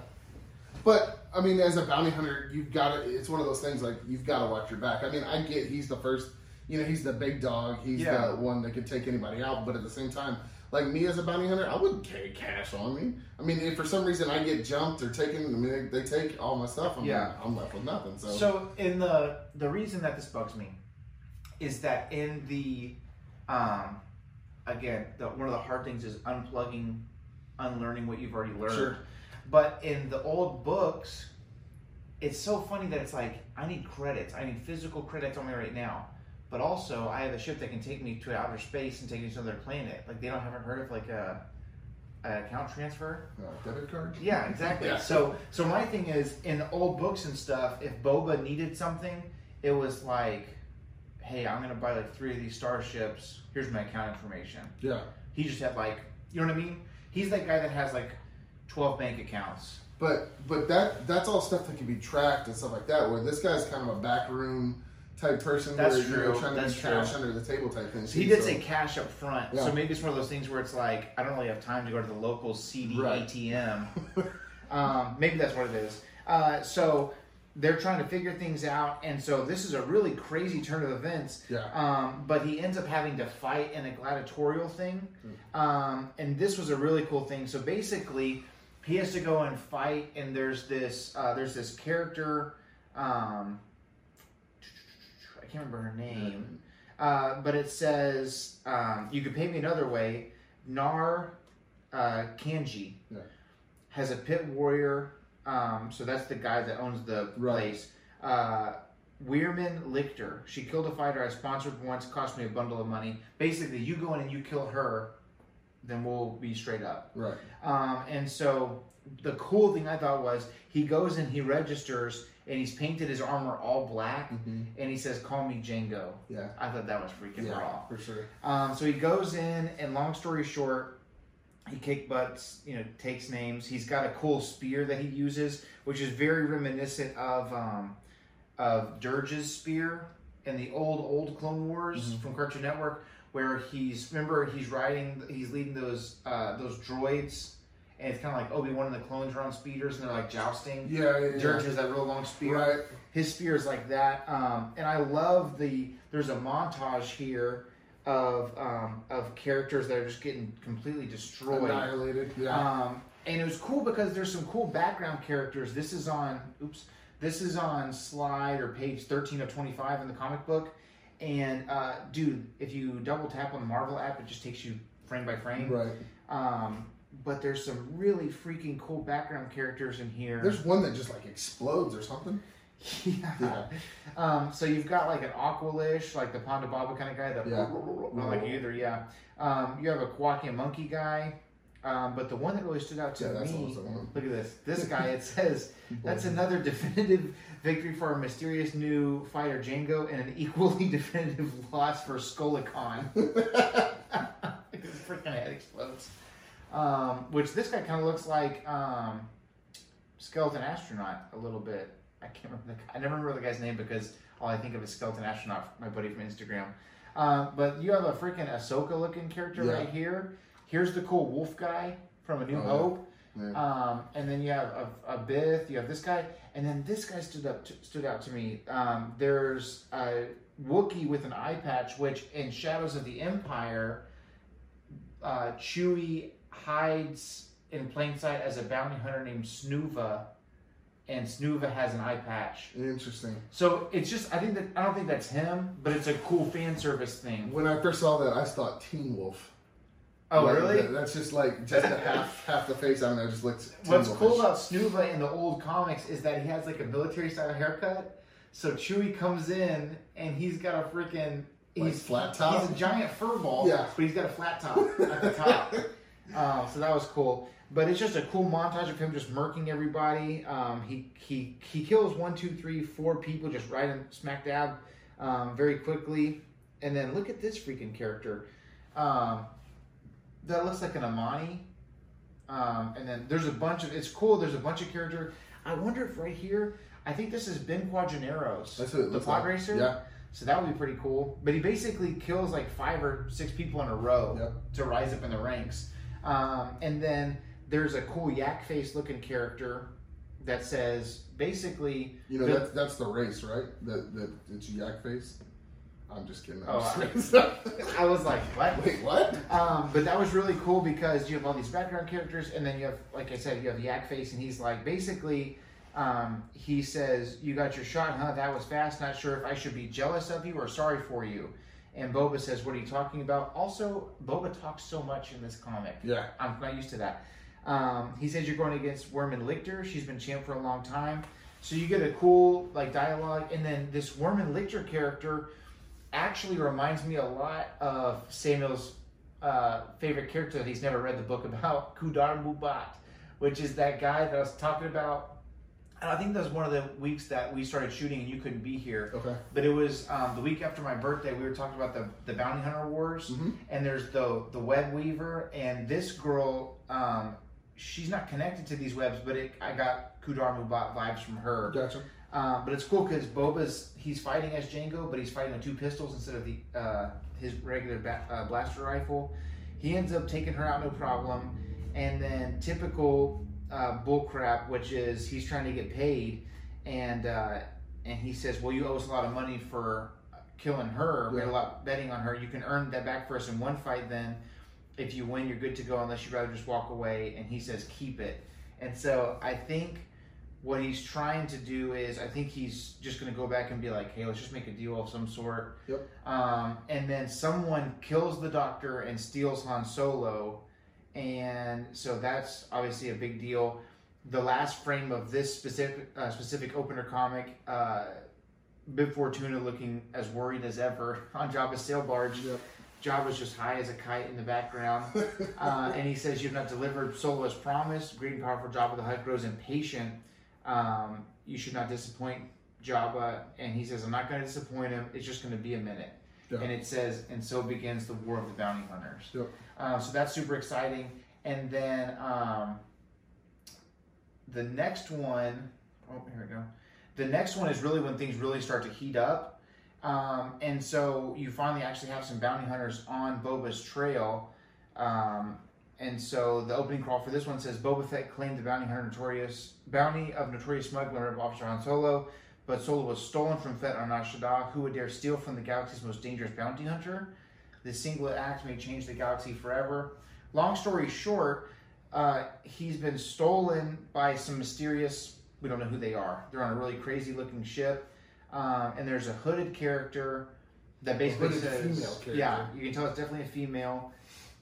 But I mean, as a bounty hunter, you've got to. It's one of those things like you've got to watch your back. I mean, I get he's the first. You know, he's the big dog. He's Yeah. the one that could take anybody out. But at the same time, like me as a bounty hunter, I wouldn't carry cash on me. I mean, if for some reason I get jumped or taken, I mean, they, they take all my stuff. I'm, Yeah. I'm left with nothing. So, So in the the reason that this bugs me is that in the um again the, one of the hard things is unplugging, unlearning what you've already learned. Sure. But in the old books, it's so funny that it's like I need credits. I need physical credits on me right now. But also, I have a ship that can take me to outer space and take me to another planet. Like they don't haven't heard of like a, a account transfer. uh, debit card. Yeah, exactly. Yeah. So, so my thing is, in old books and stuff, if Boba needed something, it was like, hey, I'm gonna buy like three of these starships. Here's my account information. Yeah. He just had like, you know what I mean? He's that guy that has like twelve bank accounts. But but that that's all stuff that can be tracked and stuff like that. Where this guy's kind of a backroom type person. That's where you're true. trying to That's be trash true. under the table type thing. He did So- say cash up front. Yeah. So maybe it's one of those things where it's like, I don't really have time to go to the local CD Right. ATM. um, maybe that's what it is. Uh, so they're trying to figure things out, and so this is a really crazy turn of events. Yeah. Um, but he ends up having to fight in a gladiatorial thing, um, and this was a really cool thing. So basically, he has to go and fight, and there's this uh, there's this character. Um, can't remember her name, uh, but it says um, you could pay me another way. Nar uh, Kanji Yeah. has a pit warrior. Um, so that's the guy that owns the Right. place. Uh, Weirman Lichter. She killed a fighter I sponsored once, cost me a bundle of money. Basically, you go in and you kill her, then we'll be straight up. Right. Um, and so the cool thing I thought was he goes and he registers and he's painted his armor all black Mhm. and he says, "Call me Django." Yeah. I thought that was freaking Yeah. raw. For sure. Um, so he goes in, and long story short, he kick butts, you know, takes names. He's got a cool spear that he uses, which is very reminiscent of um, of Durge's spear in the old old Clone Wars Mhm. from Cartoon Network, where he's remember he's riding, he's leading those uh, those droids, and it's kind of like Obi Wan and the clones are on speeders, and they're like jousting. Yeah. Yeah. Durge yeah. has that real long spear Right. his spear is like that um, and i love the there's a montage here of um, of characters that are just getting completely destroyed Annihilated. Yeah. um, and it was cool because there's some cool background characters this is on oops this is on slide or page 13 of 25 in the comic book and uh, dude if you double tap on the marvel app it just takes you frame by frame right. um, but there's some really freaking cool background characters in here There's one that just like explodes or something. yeah. Yeah. Um, so you've got like an Aqualish, like the Ponda Baba kind of guy. The Yeah. not like either, yeah. Um, you have a Kowakian monkey guy. Um, but the one that really stood out to Yeah, me, look at this. This guy, it says, that's another definitive victory for our mysterious new fighter Django and an equally definitive loss for Skolikon. His freaking head explodes. Um, which this guy kind of looks like um, Skeleton Astronaut a little bit. I can't remember. The, I never remember the guy's name because all I think of is Skeleton Astronaut, my buddy from Instagram. Um, but you have a freaking Ahsoka looking character Yeah. right here. Here's the cool wolf guy from A New Oh. Hope. Yeah. Um, and then you have a, a Bith, you have this guy, and then this guy stood up to, stood out to me. Um, there's a Wookiee with an eye patch, which in Shadows of the Empire, uh, Chewie hides in plain sight as a bounty hunter named Snoova, and Snoova has an eye patch. Interesting. So it's just I think that I don't think that's him, but it's a cool fan service thing. When I first saw that, I thought Teen Wolf. Oh Like, really? that- That's just like just a half half the face. I mean, I just looks. Teen What's Wolf-ish. cool about Snoova in the old comics is that he has like a military style haircut. So Chewie comes in and he's got a freaking Like he's flat top? He's a giant fur ball, Yeah. but he's got a flat top at the top. Um, so that was cool. But it's just a cool montage of him just murking everybody. Um, he he he kills one, two, three, four people just right in smack dab, um, very quickly. And then look at this freaking character. Um, that looks like an Amani. Um, and then there's a bunch of it's cool. There's a bunch of character. I wonder if right here, I think this is Ben Quadinaros, That's what it the pod like. racer. Yeah. So that would be pretty cool. But he basically kills like five or six people in a row Yep. to rise up in the ranks. Um, and then there's a cool yak face looking character that says basically You know The- that's that's the race, right? That that it's yak face. I'm just kidding. I'm Oh, just I- I was like, what? Wait, what? Um, but that was really cool because you have all these background characters, and then you have, like I said, you have Yak Face, and he's like, basically, um, he says, "You got your shot, huh? That was fast. Not sure if I should be jealous of you or sorry for you." And Boba says, "What are you talking about?" Also, Boba talks so much in this comic. Yeah. I'm not used to that. Um, he says you're going against Worman Lichter. She's been champ for a long time. So you get a cool like dialogue, and then this Worman Lichter character actually reminds me a lot of Samuel's uh, favorite character that he's never read the book about, Kud'ar Mub'at, which is that guy that I was talking about. And I think that was one of the weeks that we started shooting and you couldn't be here. Okay. But it was um, the week after my birthday. We were talking about the, the bounty hunter wars, Mhm. and there's the the web weaver, and this girl, um, she's not connected to these webs, but it, I got Kud'ar Mub'at vibes from her. Gotcha. Um, but it's cool because Boba's he's fighting as Django, but he's fighting with two pistols instead of the uh, his regular ba- uh, blaster rifle. He ends up taking her out no problem, and then typical uh, bullcrap, which is he's trying to get paid, and uh, and he says, "Well, you owe us a lot of money for killing her. We had a lot betting on her. You can earn that back for us in one fight. Then, if you win, you're good to go. Unless you'd rather just walk away." And he says, "Keep it." And so I think what he's trying to do is, I think he's just going to go back and be like, "Hey, let's just make a deal of some sort." Yep. Um, and then someone kills the doctor and steals Han Solo, and so that's obviously a big deal. The last frame of this specific uh, specific opener comic, uh, Bib Fortuna looking as worried as ever on Jabba's sail barge. Yep. Jabba's just high as a kite in the background, uh, and he says, "You have not delivered Solo as promised. Great and powerful Jabba the Hutt grows impatient. Um, you should not disappoint Jabba." And he says, "I'm not going to disappoint him. It's just going to be a minute." Yeah. And it says, "And so begins the War of the Bounty Hunters." Yep. Uh, so that's super exciting. And then um, the next one, oh, here we go. The next one is really when things really start to heat up. Um, and so you finally actually have some bounty hunters on Boba's trail. Um, and so the opening crawl for this one says Boba Fett claimed the bounty hunter notorious bounty of notorious smuggler of Officer Han Solo, but Solo was stolen from Fett on Nar Who would dare steal from the galaxy's most dangerous bounty hunter? This single act may change the galaxy forever. Long story short, uh, he's been stolen by some mysterious. We don't know who they are. They're on a really crazy looking ship, um, and there's a hooded character that basically says, female "Yeah, you can tell it's definitely a female."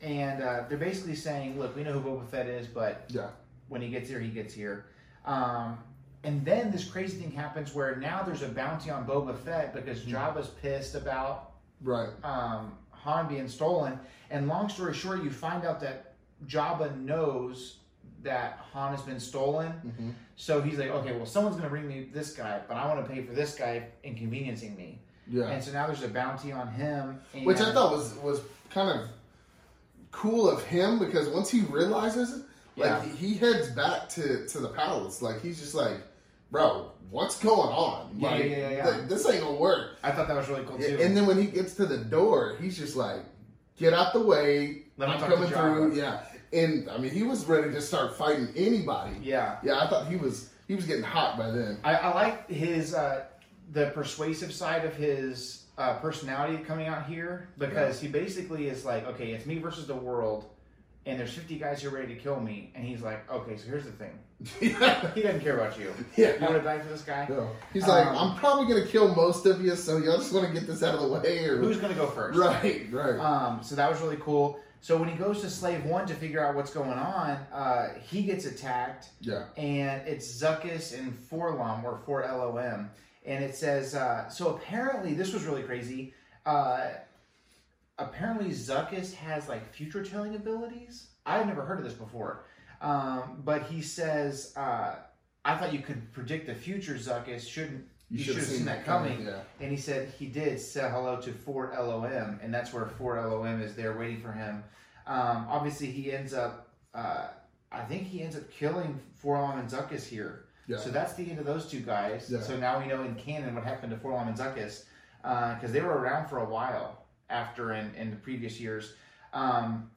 And uh, they're basically saying, "Look, we know who Boba Fett is, but Yeah. when he gets here, he gets here." Um, and then this crazy thing happens where now there's a bounty on Boba Fett because Hmm. Jabba's pissed about Right. um, Han being stolen. And long story short, you find out that Jabba knows that Han has been stolen. hmm So he's like, okay, well, someone's going to bring me this guy, but I want to pay for this guy inconveniencing me. Yeah. And so now there's a bounty on him. Which I thought was was kind of cool of him because once he realizes it, like Yeah. he, he heads back to to the palace. Like he's just like, bro, what's going on? Yeah, like, yeah, yeah, yeah. th- this ain't gonna work. I thought that was really cool too. And then when he gets to the door, he's just like, get out the way. Let I'm coming through. Yeah. And I mean, he was ready to start fighting anybody. yeah. Yeah, I thought he was he was getting hot by then. I, I like his uh, the persuasive side of his uh, personality coming out here because he basically is like, okay, it's me versus the world, and there's 50 guys here ready to kill me, and he's like, okay, so here's the thing, yeah. he doesn't care about you. You want yeah. to die for this guy? No. He's like, Um, I'm probably gonna kill most of you, so y'all just want to get this out of the way, or Who's gonna go first? right, right, Um, so that was really cool. So when he goes to Slave One to figure out what's going on, uh, he gets attacked, yeah, and it's Zuckuss and 4-LOM or 4-LOM, and it says uh, so. Apparently, this was really crazy. Uh, apparently, Zuckuss has like future telling abilities. I've never heard of this before, um, but he says, uh, "I thought you could predict the future." Zuckuss shouldn't. You, should have seen, that coming. Yeah, And he said he did say hello to 4-LOM, and that's where 4-LOM is there waiting for him. Um, obviously, he ends up, uh, I think he ends up killing 4-LOM and Zuckuss here. yeah, So that's the end of those two guys. Yeah. So now we know in canon what happened to 4-LOM and Zuckuss, because they were around for a while after in, in the previous years. Um,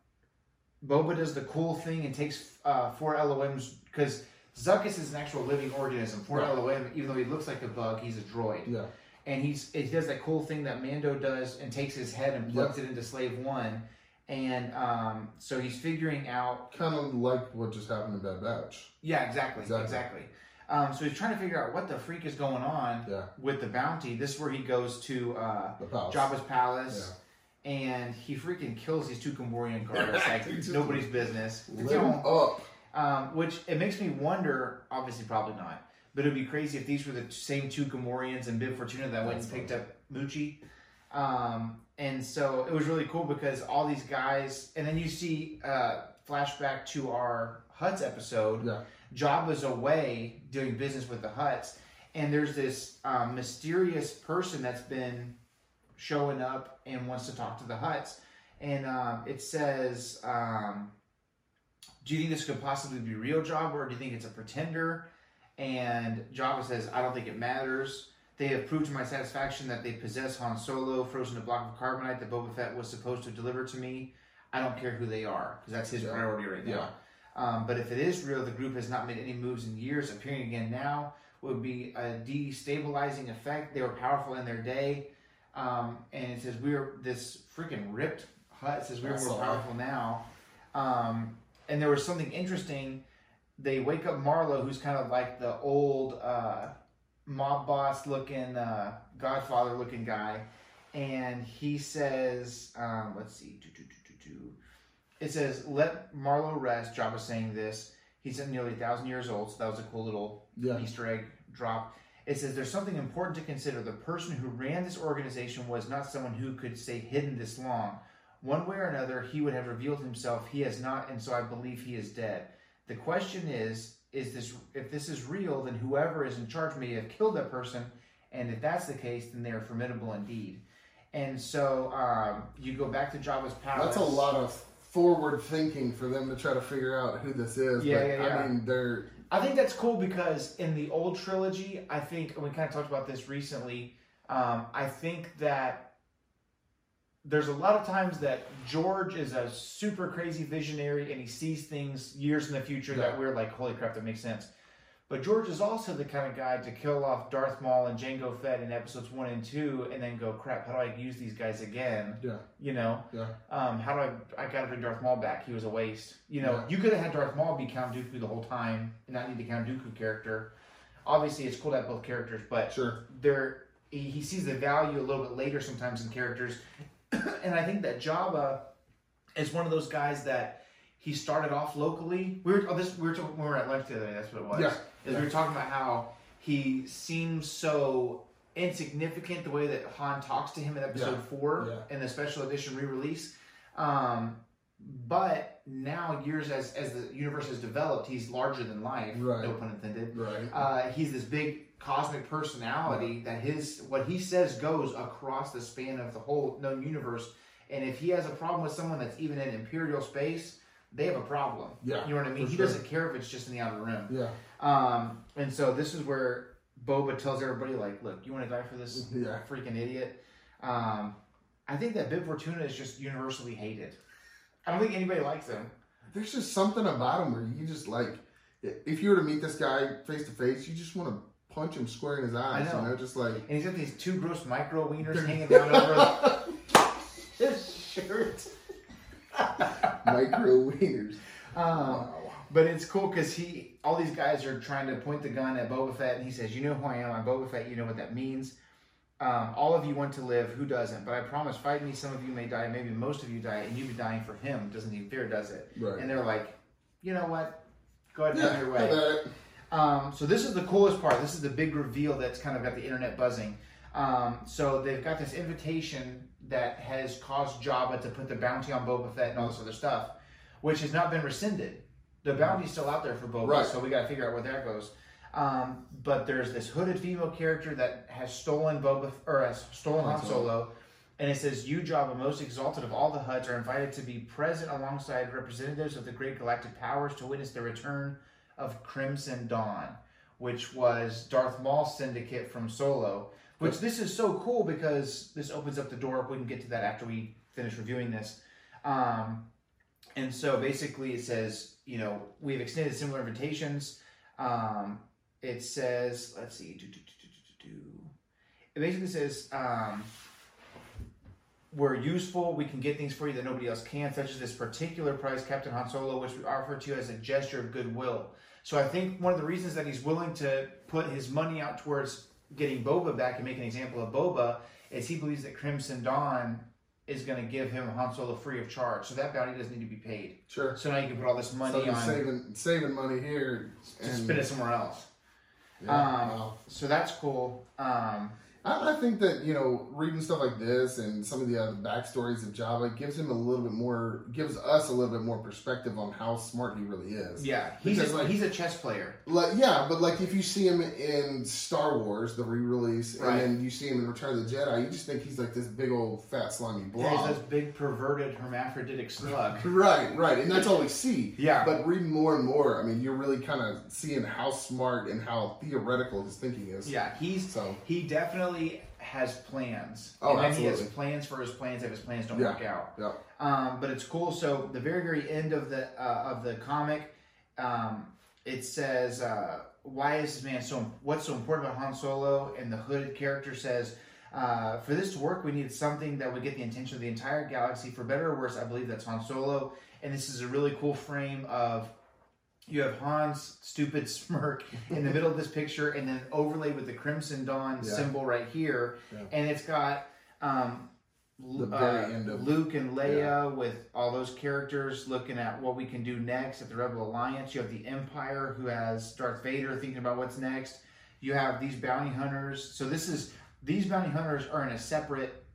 Boba does the cool thing and takes uh, 4-LOM's, because Zuckuss is an actual living organism. Fort Right. LOM, even though he looks like a bug, he's a droid yeah, and he's he does that cool thing that Mando does and takes his head and plugs it into Slave One, and um, so he's figuring out. kind of like what just happened in Bad Batch. Yeah, exactly, Exactly. exactly. Um, so he's trying to figure out what the freak is going on Yeah, with the bounty. This is where he goes to uh, the palace. Jabba's palace. And he freaking kills these two Gamorrean guards like nobody's business. Lit You know, up. Um, which it makes me wonder. Obviously, probably not. But it'd be crazy if these were the same two Gamorreans and Bib Fortuna that went That's and picked up Muchi. Um, and so it was really cool because all these guys, and then you see uh, flashback to our Hutts episode. Yeah, Jabba's away doing business with the Hutts, and there's this um, mysterious person that's been showing up and wants to talk to the Hutts, and um, it says, um, "Do you think this could possibly be real Jabba, or do you think it's a pretender?" And Jabba says, "I don't think it matters." They have proved to my satisfaction that they possess Han Solo, frozen a block of carbonite that Boba Fett was supposed to deliver to me. I don't care who they are, because that's his Yeah. priority right now. Yeah. Um, but if it is real, the group has not made any moves in years, appearing again now. would be a destabilizing effect. They were powerful in their day. Um, and it says we are this freaking ripped Hutt says we are I more powerful now. Um, and there was something interesting. They wake up Marlo, who's kind of like the old uh, mob boss looking, uh, Godfather looking guy, and he says, um, let's see, it says, "Let Marlo rest." Jabba saying this. He's nearly a thousand years old, so that was a cool little Yeah. Easter egg drop. It says there's something important to consider. The person who ran this organization was not someone who could stay hidden this long. One way or another, he would have revealed himself. He has not, and so I believe he is dead. The question is, is this if this is real, then whoever is in charge may have killed that person, and if that's the case, then they are formidable indeed. And so um, you go back to Jabba's palace. That's a lot of forward thinking for them to try to figure out who this is. Yeah, but, yeah, yeah. I mean, they're I think that's cool because in the old trilogy, I think and we kind of talked about this recently. Um, I think that there's a lot of times that George is a super crazy visionary and he sees things years in the future that we're like, holy crap, that makes sense. But George is also the kind of guy to kill off Darth Maul and Jango Fett in episodes one and two, and then go, crap, how do I use these guys again? yeah, You know, yeah, um, how do I? I gotta bring Darth Maul back. He was a waste. You know, Yeah. you could have had Darth Maul be Count Dooku the whole time and not need the Count Dooku character. Obviously, it's cool to have both characters, but sure, there he, he sees the value a little bit later sometimes in characters, and I think that Jabba is one of those guys that he started off locally. We were oh, this we were talking, when we were at lunch the other day. That's what it was. Yeah. Is we were talking about how he seems so insignificant the way that Han talks to him in episode Yeah. four Yeah. in the special edition re-release. Um, but now years as as the universe has developed, he's larger than life. Right. No pun intended right, uh, he's this big cosmic personality that his what he says goes across the span of the whole known universe. And if he has a problem with someone that's even in imperial space, they have a problem. Yeah, you know what I mean. He sure. doesn't care if it's just in the outer rim. yeah, Um, and so this is where Boba tells everybody, like, look, you want to die for this yeah. freaking idiot. Um, I think that Bib Fortuna is just universally hated. I don't think anybody likes him. There's just something about him where you just like, if you were to meet this guy face to face, you just want to punch him square in his eyes. know. You know, just like And he's got these two gross micro wieners hanging down over his shirt. Micro wieners. Um, Wow. but it's cool because he, all these guys are trying to point the gun at Boba Fett, and he says, "You know who I am. I'm Boba Fett. You know what that means. Um, all of you want to live. Who doesn't? But I promise, fight me. Some of you may die. Maybe most of you die, and you be dying for him. Doesn't even fear, does it? Right. And they're like, you know what? Go ahead, Yeah, have your way. Um, so this is the coolest part. This is the big reveal that's kind of got the internet buzzing. Um, so they've got this invitation that has caused Jabba to put the bounty on Boba Fett and all this other stuff, which has not been rescinded. The bounty's still out there for Boba, Right. so we got to figure out where that goes. Um, but there's this hooded female character that has stolen Boba or has stolen Han Solo, and it says, "You, Jabba, most exalted of all the Hutts, are invited to be present alongside representatives of the great galactic powers to witness the return of Crimson Dawn, which was Darth Maul's syndicate from Solo. Which this is so cool because this opens up the door. We can get to that after we finish reviewing this. Um, and so basically, it says, you know, we've extended similar invitations. Um, it says, let's see, do, do, do, it basically says, um, we're useful. We can get things for you that nobody else can, such as this particular prize, Captain Han Solo, which we offer to you as a gesture of goodwill. So I think one of the reasons that he's willing to put his money out towards getting Boba back and make an example of Boba is he believes that Crimson Dawn is going to give him Han Solo free of charge. So that bounty doesn't need to be paid. Sure. So now you can put all this money So on saving saving money here to and spend it somewhere else. yeah, um, wow. So that's cool. Um, I, I think that you know reading stuff like this and some of the other backstories of Jabba gives him a little bit more, gives us a little bit more perspective on how smart he really is. yeah, he's Because, a, like- he's a chess player. Like yeah, but like if you see him in Star Wars, the re-release, Right. and then you see him in Return of the Jedi, you just think he's like this big old fat slimy Yeah, he's blob. this big perverted hermaphroditic slug. Right, right, and that's all we see. Yeah. But reading more and more, I mean, you're really kind of seeing how smart and how theoretical his thinking is. Yeah, he's So he definitely has plans. Oh, and then he has plans for his plans if his plans don't Yeah. work out. yeah, Um, but it's cool. So the very very end of the uh, of the comic, um, it says uh, why is this man so? What's so important about Han Solo? And the hooded character says, uh, "For this to work, we need something that would get the attention of the entire galaxy. For better or worse, I believe that's Han Solo." And this is a really cool frame of you have Han's stupid smirk in the middle of this picture, and then overlaid with the Crimson Dawn Yeah. symbol right here, Yeah. and it's got um, The uh, very end of- Luke and Leia with all those characters looking at what we can do next at the Rebel Alliance. You have the Empire who has Darth Vader thinking about what's next. You have these bounty hunters. So this is these bounty hunters are in a separate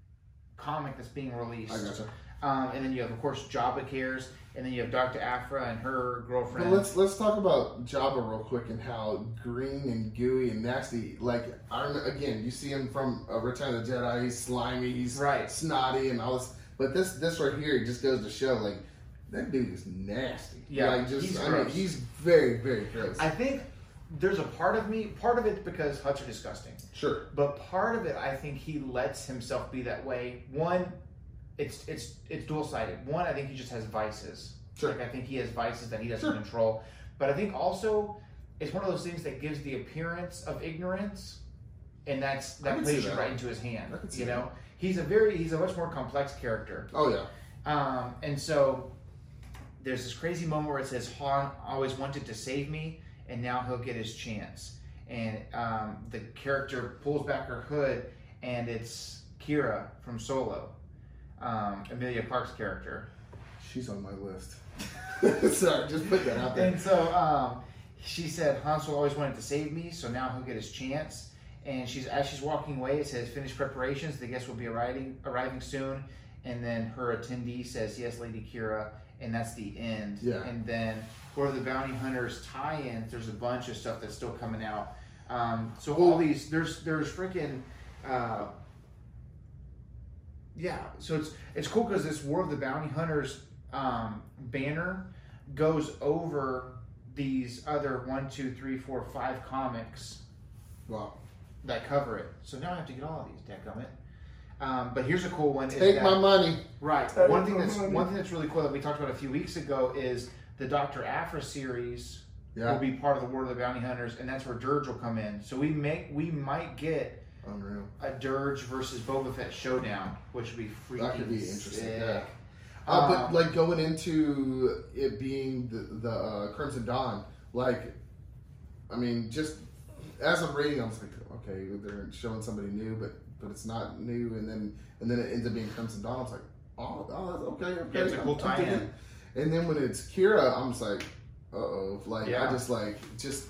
comic that's being released. I gotcha. Um, and then you have, of course, Jabba cares, and then you have Dr. Aphra and her But girlfriend. let's let's talk about Jabba real quick and how green and gooey and nasty. Like I remember, again, you see him from uh, Return of the Jedi. He's slimy, he's Right. snotty, and all this. But this this right here just goes to show like that dude is nasty. Yeah, like just he's I mean gross. he's very very gross. I think there's a part of me, part of it's because Hutts are disgusting. sure. But part of it, I think he lets himself be that way. One, it's it's it's dual sided. One, I think he just has vices. Sure. Like I think he has vices that he doesn't Sure. control. But I think also it's one of those things that gives the appearance of ignorance, and that's that plays you that. right into his hand. I can see You know, that. he's a very he's a much more complex character. Oh yeah. Um, and so there's this crazy moment where it says Han always wanted to save me, and now he'll get his chance. And um, the character pulls back her hood, and it's Qi'ra from Solo, um, Emilia Clarke's character. She's on my list. Sorry, just put that out there. And so um, she said Hansel always wanted to save me, so now he'll get his chance. And she's as she's walking away, it says finish preparations. The guests will be arriving arriving soon. And then her attendee says yes, Lady Qi'ra, and that's the end. Yeah. And then for the bounty hunters tie-ins, there's a bunch of stuff that's still coming out. Um, so all these there's there's freaking. Uh, yeah, so it's it's cool because this War of the Bounty Hunters um, banner goes over these other one, two, three, four, five comics Wow. that cover it. So now I have to get all of these, dadgummit. Um, but here's a cool one. Take that- my money. Right. Take One thing that's money. one thing that's really cool that we talked about a few weeks ago is the Doctor Aphra series will be part of the War of the Bounty Hunters, and that's where Durge will come in. So we make we might get Unreal. a Durge versus Boba Fett showdown, which would be freaking That could be interesting, sick. yeah. Uh, but Um, like going into it being the, the uh, Crimson Dawn, like, I mean, just as I'm reading, I was like, okay, they're showing somebody new, but but it's not new, and then and then it ends up being Crimson Dawn. I was like, oh, oh okay, okay, Yeah, it's a cool I'm- I'm tie-in. And then when it's Qi'ra, I'm just like, uh oh, like Yeah. I just like just.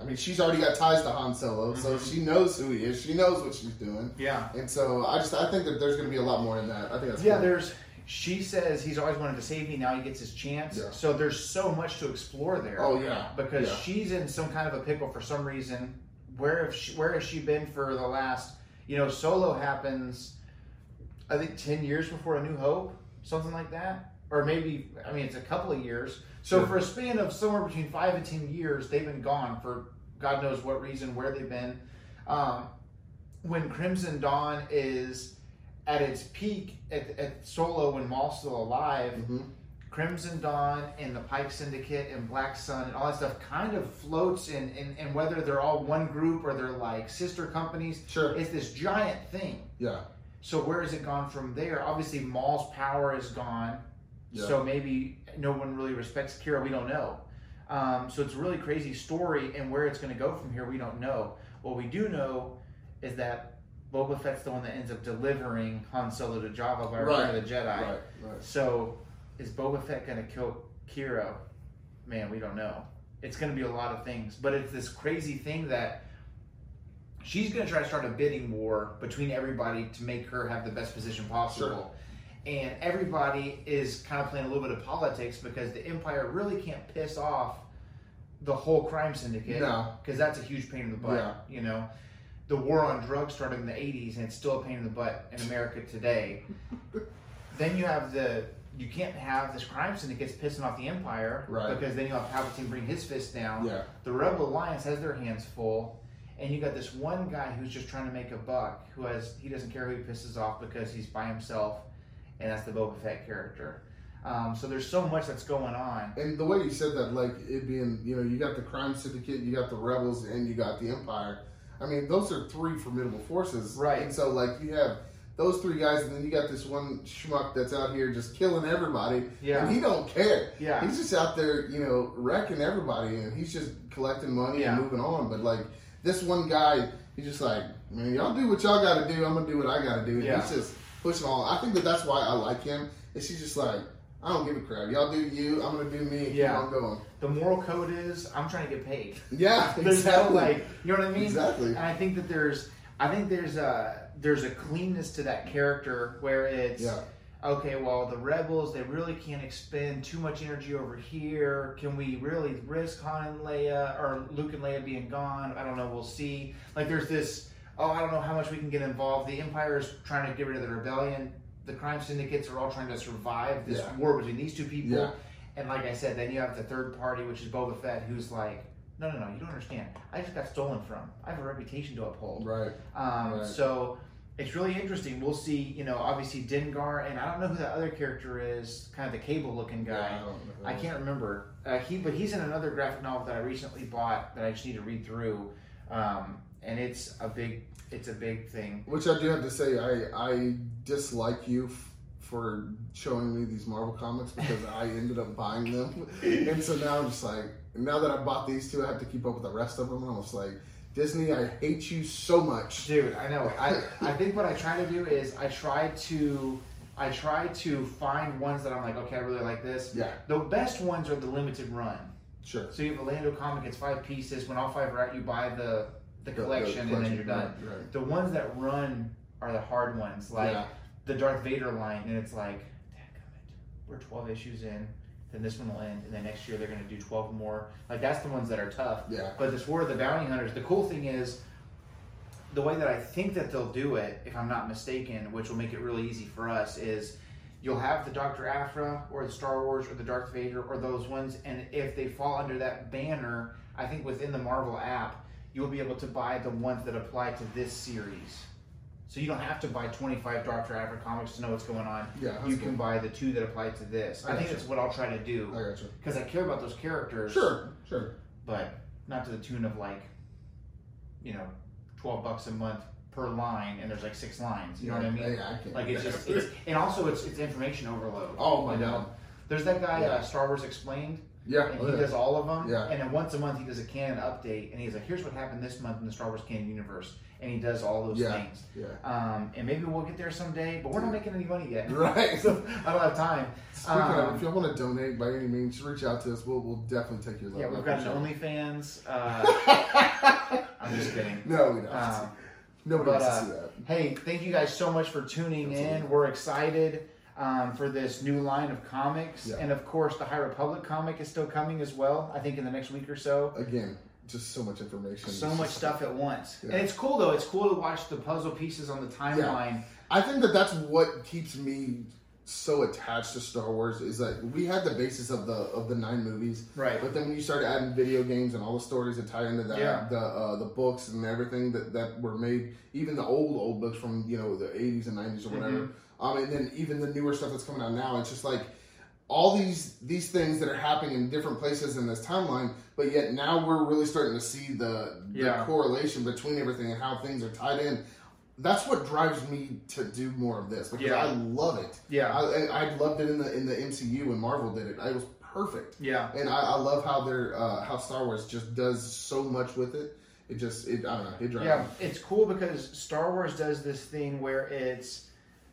I mean, she's already got ties to Han Solo, so Mm-hmm. she knows who he is. She knows what she's doing, Yeah. and so I just I think that there's going to be a lot more in that. I think that's Yeah, cool. there's. She says he's always wanted to save me. Now he gets his chance. Yeah. So there's so much to explore there. Oh yeah, because yeah. she's in some kind of a pickle for some reason. Where have she, where has she been for the last? You know, Solo happens. I think ten years before A New Hope, something like that, or maybe I mean it's a couple of years. So Sure. for a span of somewhere between five and ten years, they've been gone for God knows what reason, where they've been. Um, when Crimson Dawn is at its peak at, at Solo when Maul's still alive, Mhm. Crimson Dawn and the Pike Syndicate and Black Sun and all that stuff kind of floats in, in, in whether they're all one group or they're like sister companies. Sure. It's this giant thing. Yeah. So where has it gone from there? Obviously, Maul's power is gone. Yeah. So maybe no one really respects Qi'ra. We don't know. Um, so it's a really crazy story, and where it's going to go from here, we don't know. What we do know is that Boba Fett's the one that ends up delivering Han Solo to Jabba by Return Right. of the Jedi. Right. Right. So, is Boba Fett going to kill Qi'ra? Man, we don't know. It's going to be a lot of things, but it's this crazy thing that she's going to try to start a bidding war between everybody to make her have the best position possible. And everybody is kind of playing a little bit of politics because the Empire really can't piss off the whole crime syndicate. No. Because that's a huge pain in the butt. Yeah. You know, the war on drugs started in the 80s and it's still a pain in the butt in America today. then you have the you can't have this crime syndicate pissing off the empire Right. because then you have Palpatine bring his fist down. Yeah. The Rebel Alliance has their hands full, and you got this one guy who's just trying to make a buck. Who has he doesn't care who he pisses off because he's by himself, and that's the Boba Fett character. Um, so there's so much that's going on. And the way you said that, like it being, you know, you got the crime syndicate, you got the rebels, and you got the empire. I mean, those are three formidable forces, Right. And so, like, you have those three guys, and then you got this one schmuck that's out here just killing everybody, Yeah. and he don't care. Yeah. he's just out there, you know, wrecking everybody, and he's just collecting money Yeah. and moving on. But like this one guy, he's just like, man, y'all do what y'all got to do. I'm gonna do what I got to do. And Yeah. He's just pushing all. I think that that's why I like him. Is he's just like, I don't give a crap. Y'all do you. I'm gonna do me. Yeah. on going. The moral code is I'm trying to get paid. Yeah, There's exactly. no like, you know what I mean? Exactly. And I think that there's, I think there's a there's a cleanness to that character where it's Yeah. okay. Well, the rebels they really can't expend too much energy over here. Can we really risk Han and Leia or Luke and Leia being gone? I don't know. We'll see. Like there's this. Oh, I don't know how much we can get involved. The Empire is trying to get rid of the rebellion. The crime syndicates are all trying to survive this Yeah. war between these two people. Yeah. And like I said, then you have the third party, which is Boba Fett, who's like, no, no, no, you don't understand. I just got stolen from. I have a reputation to uphold. Right. Um, Right. So it's really interesting. We'll see, you know, obviously Dengar, and I don't know who that other character is, kind of the cable looking guy. Yeah, I. I can't remember. Uh, he, but he's in another graphic novel that I recently bought that I just need to read through, um, and it's a big, it's a big thing. Which I do have to say, I I dislike you f- for showing me these Marvel comics because I ended up buying them, and so now I'm just like, now that I bought these two, I have to keep up with the rest of them. And I was like, Disney, I hate you so much. Dude, I know. I, I think what I try to do is I try to I try to find ones that I'm like, okay, I really like this. Yeah, The best ones are the limited run. sure. So you have a Lando comic, it's five pieces. When all five are out, you buy the the The- the collection, and then you're done. Right, right. The ones that run are the hard ones, like Yeah. the Darth Vader line, and it's like, dadgummit, we're 12 issues in, then this one will end, and then next year they're going to do 12 more. Like that's the ones that are tough. Yeah. But this War of the Bounty Hunters, the cool thing is, the way that I think that they'll do it, if I'm not mistaken, which will make it really easy for us, is you'll have the Dr. Aphra or the Star Wars or the Darth Vader or those ones, and if they fall under that banner, I think within the Marvel app, you'll be able to buy the ones that apply to this series. So you don't have to buy 25 Dr. Aphra comics to know what's going on. Yeah, you cool. can buy the two that apply to this. I I, think that's what I'll try to do I got you. because I care about those characters Sure, sure. but not to the tune of like, you know, twelve bucks a month per line, and there's like six lines. You know what I mean? Yeah, I can't. Like it's just, it's, and also it's it's information overload. Oh my? God. There's that guy Yeah. uh, Star Wars Explained, yeah, and oh, he does all of them. Yeah. And then once a month he does a canon update, and he's like, "Here's what happened this month in the Star Wars canon universe," and he does all those Yeah. things. Yeah. Um, and maybe we'll get there someday, but we're not making any money yet. Right. so I don't have time. Speaking Um, of, if y'all want to donate by any means, reach out to us. We'll, we'll definitely take your love. Yeah, we've got an OnlyFans. Uh. I'm just kidding. no, we don't. Um, Nobody but, wants uh, to see that. Hey, thank you guys so much for tuning in. We're excited um, for this new line of comics. Yeah. And of course, the High Republic comic is still coming as well, I think in the next week or so. Again, just so much information. So much stuff at once. Yeah. And it's cool though. It's cool to watch the puzzle pieces on the timeline. I think that that's what keeps me so attached to Star Wars is that we had the basis of the of the nine movies, Right. But then when you start adding video games and all the stories that tie into that, Yeah. the uh, the books and everything that, that were made, even the old old books from you know the eighties and nineties or whatever, Mm-hmm. Um, and then even the newer stuff that's coming out now, it's just like all these these things that are happening in different places in this timeline, but yet now we're really starting to see the, the Yeah. correlation between everything and how things are tied in. That's what drives me to do more of this because Yeah. I love it. Yeah. I, I loved it in the in the MCU when Marvel did it. It was perfect, Yeah. and I, I love how they're uh, how Star Wars just does so much with it. It just it I don't know it drives Yeah, me. it's cool because Star Wars does this thing where it's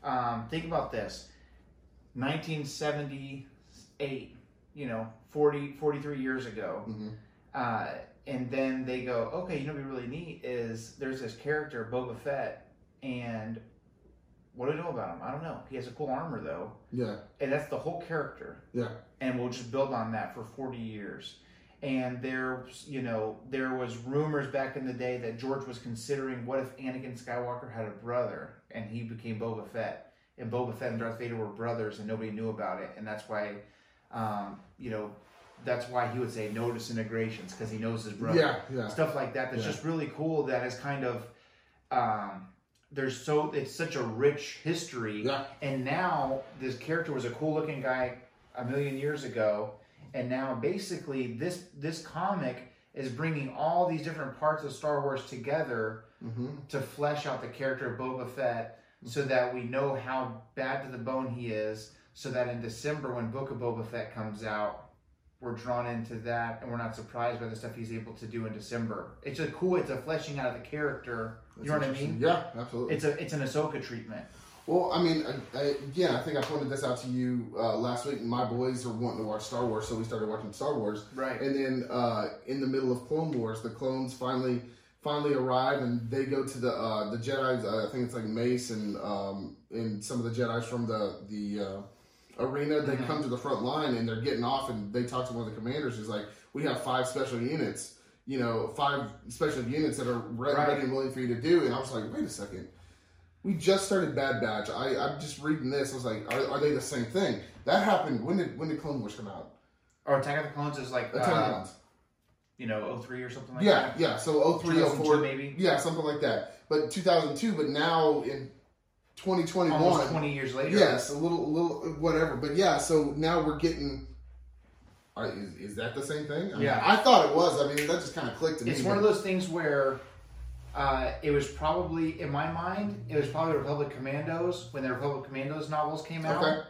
um, think about this 1978, you know, 40, 43 years ago. Mhm. Uh, and then they go, okay, you know, what'd be really neat is there's this character, Boba Fett, and what do we know about him? I don't know. He has a cool armor though, Yeah, and that's the whole character yeah, and we'll just build on that for 40 years. And there, you know, there was rumors back in the day that George was considering what if Anakin Skywalker had a brother and he became Boba Fett, and Boba Fett and Darth Vader were brothers and nobody knew about it, and that's why, um, you know, that's why he would say no disintegrations because he knows his brother yeah, yeah. stuff like that that's Yeah. just really cool that is kind of um there's so it's such a rich history Yeah. and now this character was a cool looking guy a million years ago, and now basically this this comic is bringing all these different parts of Star Wars together Mm-hmm. to flesh out the character of Boba Fett, so that we know how bad to the bone he is, so that in December when Book of Boba Fett comes out, we're drawn into that, and we're not surprised by the stuff he's able to do in December. It's a cool. It's a fleshing out of the character. You know what I mean? Yeah, absolutely. It's a it's an Ahsoka treatment. Well, I mean, I, I, again, I think I pointed this out to you uh, last week. My boys are wanting to watch Star Wars, so we started watching Star Wars. Right. And then uh, in the middle of Clone Wars, the clones finally finally arrive, and they go to the uh, the Jedi's. Uh, I think it's like Mace and um, and some of the Jedi's from the the uh, arena. They come to the front line, and they're getting off, and they talk to one of the commanders. He's like, "We have five special units." You know, five special units that are re- Right. ready and willing for you to do. And I was like, wait a second. We just started Bad Batch. I, I'm just reading this. I was like, are, are they the same thing? That happened. When did when did Clone Wars come out? Or Attack of the Clones is like Attack of the uh, Clones. You know 03 or something like Yeah, that. yeah. Yeah. So 03, 04, maybe. Yeah, something like that. But 2002. But now in 2021. Almost 20 years later. Yes, a little, a little, whatever. But yeah, so now we're getting. Are, is, is that the same thing? I mean, Yeah. I thought it was. I mean, that just kind of clicked to me. It's one of those things where uh, it was probably, in my mind, it was probably Republic Commandos when the Republic Commandos novels came out. Okay.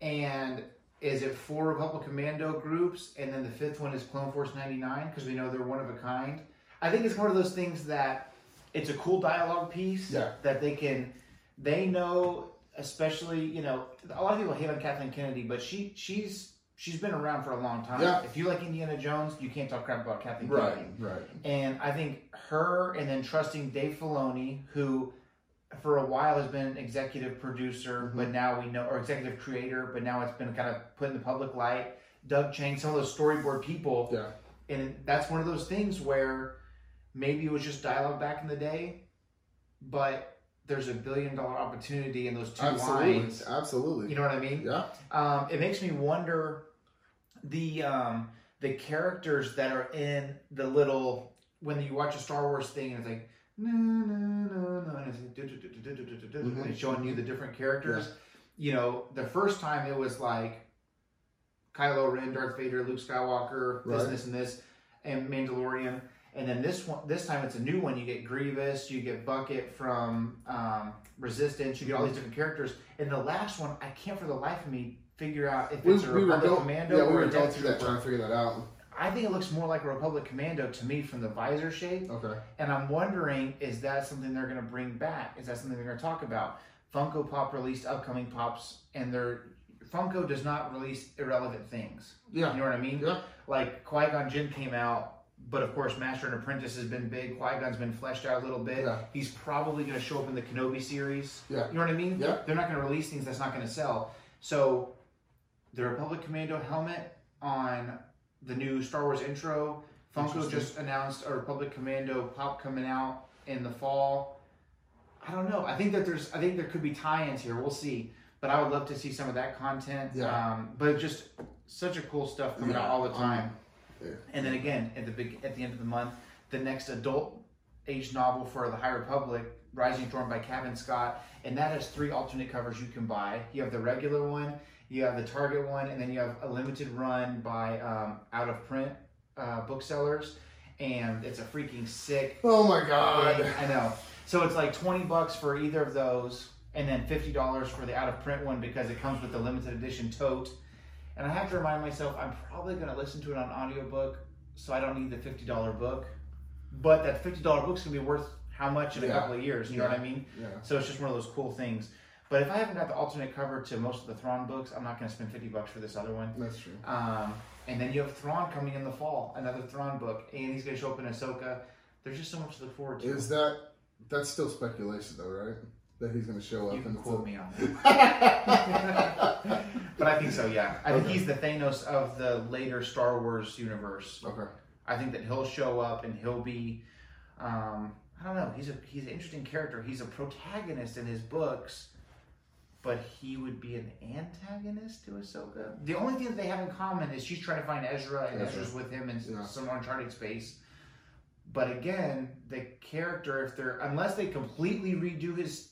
And is it four Republic Commando groups, and then the fifth one is Clone Force 99 because we know they're one of a kind? I think it's one of those things that it's a cool dialogue piece Yeah. that they can, they know, especially, you know, a lot of people hate on Kathleen Kennedy, but she she's she's been around for a long time. Yeah. If you like Indiana Jones, you can't talk crap about Kathleen Right, Kennedy. right. And I think her and then trusting Dave Filoni, who for a while has been executive producer, Mm-hmm. but now we know, or executive creator, but now it's been kind of put in the public light. Doug Chiang, some of those storyboard people. Yeah. And that's one of those things where maybe it was just dialogue back in the day, but there's a billion dollar opportunity in those two Absolutely, lines. absolutely. You know what I mean? yeah. Um, it makes me wonder the um, the characters that are in the little when you watch a Star Wars thing and it's like and showing you the different characters. Yeah. You know, the first time it was like Kylo Ren, Darth Vader, Luke Skywalker, right. this, and this, and Mandalorian. And then this one, this time it's a new one. You get Grievous, you get Bucket from um, Resistance, you get all mm-hmm. these different characters. And the last one, I can't for the life of me figure out if we, it's a we Republic go, Commando yeah, we or a Death through that trying to figure that out. I think it looks more like a Republic Commando to me from the visor shape. Okay. And I'm wondering, is that something they're going to bring back? Is that something they're going to talk about? Funko Pop released upcoming pops, and their Funko does not release irrelevant things. Yeah. You know what I mean? Yeah. Like Qui Gon Jinn came out, but of course, Master and Apprentice has been big. Qui Gon's been fleshed out a little bit. Yeah. He's probably going to show up in the Kenobi series. Yeah. You know what I mean? Yeah. They're not going to release things that's not going to sell. So, the Republic Commando helmet on the new Star Wars intro. Funko just announced a Republic Commando pop coming out in the fall. I don't know. I think that there's. I think there could be tie-ins here. We'll see. But I would love to see some of that content. Yeah. Um, but just such a cool stuff coming out all the um, time. yeah. And then again, at the big at the end of the month, the next adult age novel for the High Republic, Rising Storm by Cavan Scott, and that has three alternate covers you can buy. You have the regular one, you have the Target one, and then you have a limited run by um, out of print uh, booksellers, and it's a freaking sick Oh my god. thing. I know. So it's like twenty bucks for either of those, and then fifty dollars for the out of print one because it comes with the limited edition tote. And I have to remind myself I'm probably going to listen to it on audiobook, so I don't need the fifty dollar book. But that fifty dollar book's going to be worth how much in a couple of years? You know what I mean? Yeah. So it's just one of those cool things. But if I haven't got the alternate cover to most of the Thrawn books, I'm not going to spend fifty bucks for this other one. That's true. Um, and then you have Thrawn coming in the fall, another Thrawn book, and he's going to show up in Ahsoka. There's just so much to look forward to. Is that that's still speculation though, right? That he's going to show up You can and quote me on that. but I think so, yeah. I think he's the Thanos of the later Star Wars universe. okay. I think that he'll show up and he'll be, um, I don't know, he's a he's an interesting character. He's a protagonist in his books, but he would be an antagonist to Ahsoka. The only thing that they have in common is she's trying to find Ezra, and Ezra. Ezra's with him in Yeah. some uncharted space. But again, the character, if they're unless they completely redo his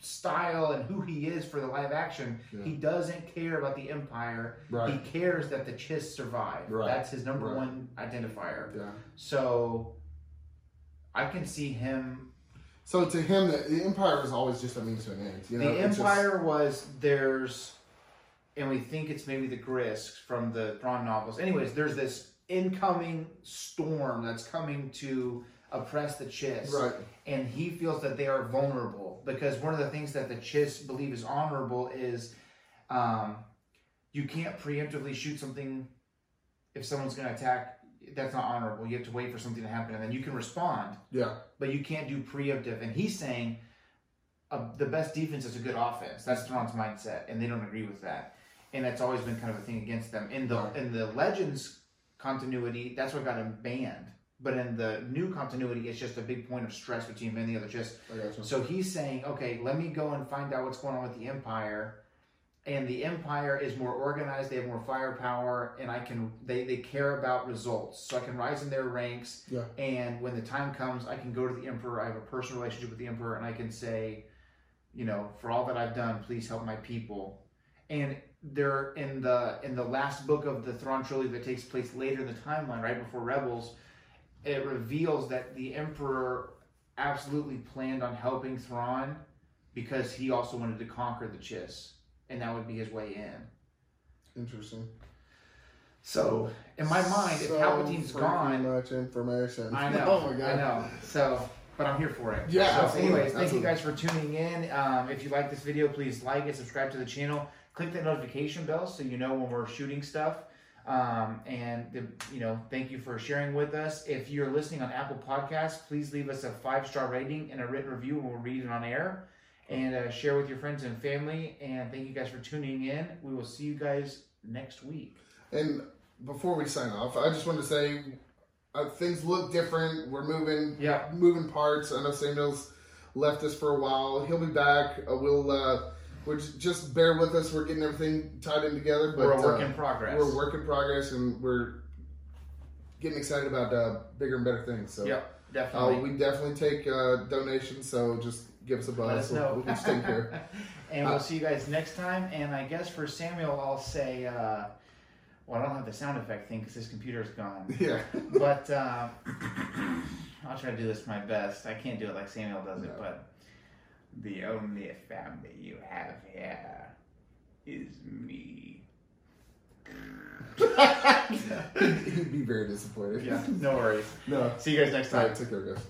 style and who he is for the live action. Yeah. He doesn't care about the Empire. Right. He cares that the Chiss survive. Right. That's his number Right. one identifier. Yeah. So I can see him. So to him, the, the empire was always just a means to an end. You know, the It's just- Empire was there's, and we think it's maybe the Grysks from the Thrawn novels. Anyways, there's this incoming storm that's coming to oppress the Chiss. right. and he feels that they are vulnerable because one of the things that the Chiss believe is honorable is um, you can't preemptively shoot something if someone's going to attack. That's not honorable. You have to wait for something to happen and then you can respond, Yeah. but you can't do preemptive. And he's saying uh, the best defense is a good offense. That's Thrawn's mindset, and they don't agree with that. And that's always been kind of a thing against them. In the Right. in the Legends continuity, that's what got him banned. But in the new continuity, it's just a big point of stress between him and the other. Just I got you. so he's saying, okay, let me go and find out what's going on with the Empire. And the Empire is more organized, they have more firepower, and I can they, they care about results. So I can rise in their ranks. Yeah. And when the time comes, I can go to the Emperor. I have a personal relationship with the Emperor, and I can say, you know, for all that I've done, please help my people. And they're in the in the last book of the Thrawn trilogy that takes place later in the timeline, right before Rebels, it reveals that the Emperor absolutely planned on helping Thrawn because he also wanted to conquer the Chiss, and that would be his way in. Interesting. So, in my mind, if So Palpatine's freaking gone, much information. I know, oh my god. I know. So, but I'm here for it. Yeah, So, absolutely, anyways, thank you guys for tuning in. Um, if you like this video, please like it, subscribe to the channel, click the notification bell so you know when we're shooting stuff. Um, and the, you know, thank you for sharing with us. If you're listening on Apple Podcasts, please leave us a five star rating and a written review, and we'll read it on air. And uh, share with your friends and family. And thank you guys for tuning in. We will see you guys next week. And before we sign off, I just wanted to say uh, things look different. We're moving, Yeah. moving parts. I know Samuel's left us for a while. He'll be back. Uh, we'll, uh, we're j- just bear with us. We're getting everything tied in together. But we're a work uh, in progress. We're a work in progress, and we're getting excited about uh, bigger and better things. So, Yep, uh, definitely. we definitely take uh, donations. So just give us a buzz. Let us We'll- know. We'll, take care. and Uh, we'll see you guys next time. And I guess for Samuel, I'll say, uh, well, I don't have the sound effect thing because his computer's gone. yeah. but uh, I'll try to do this my best. I can't do it like Samuel does it, but the only family you have here is me. He'd be very disappointed. Yeah, no worries. No. See you guys next time. right, take care, guys.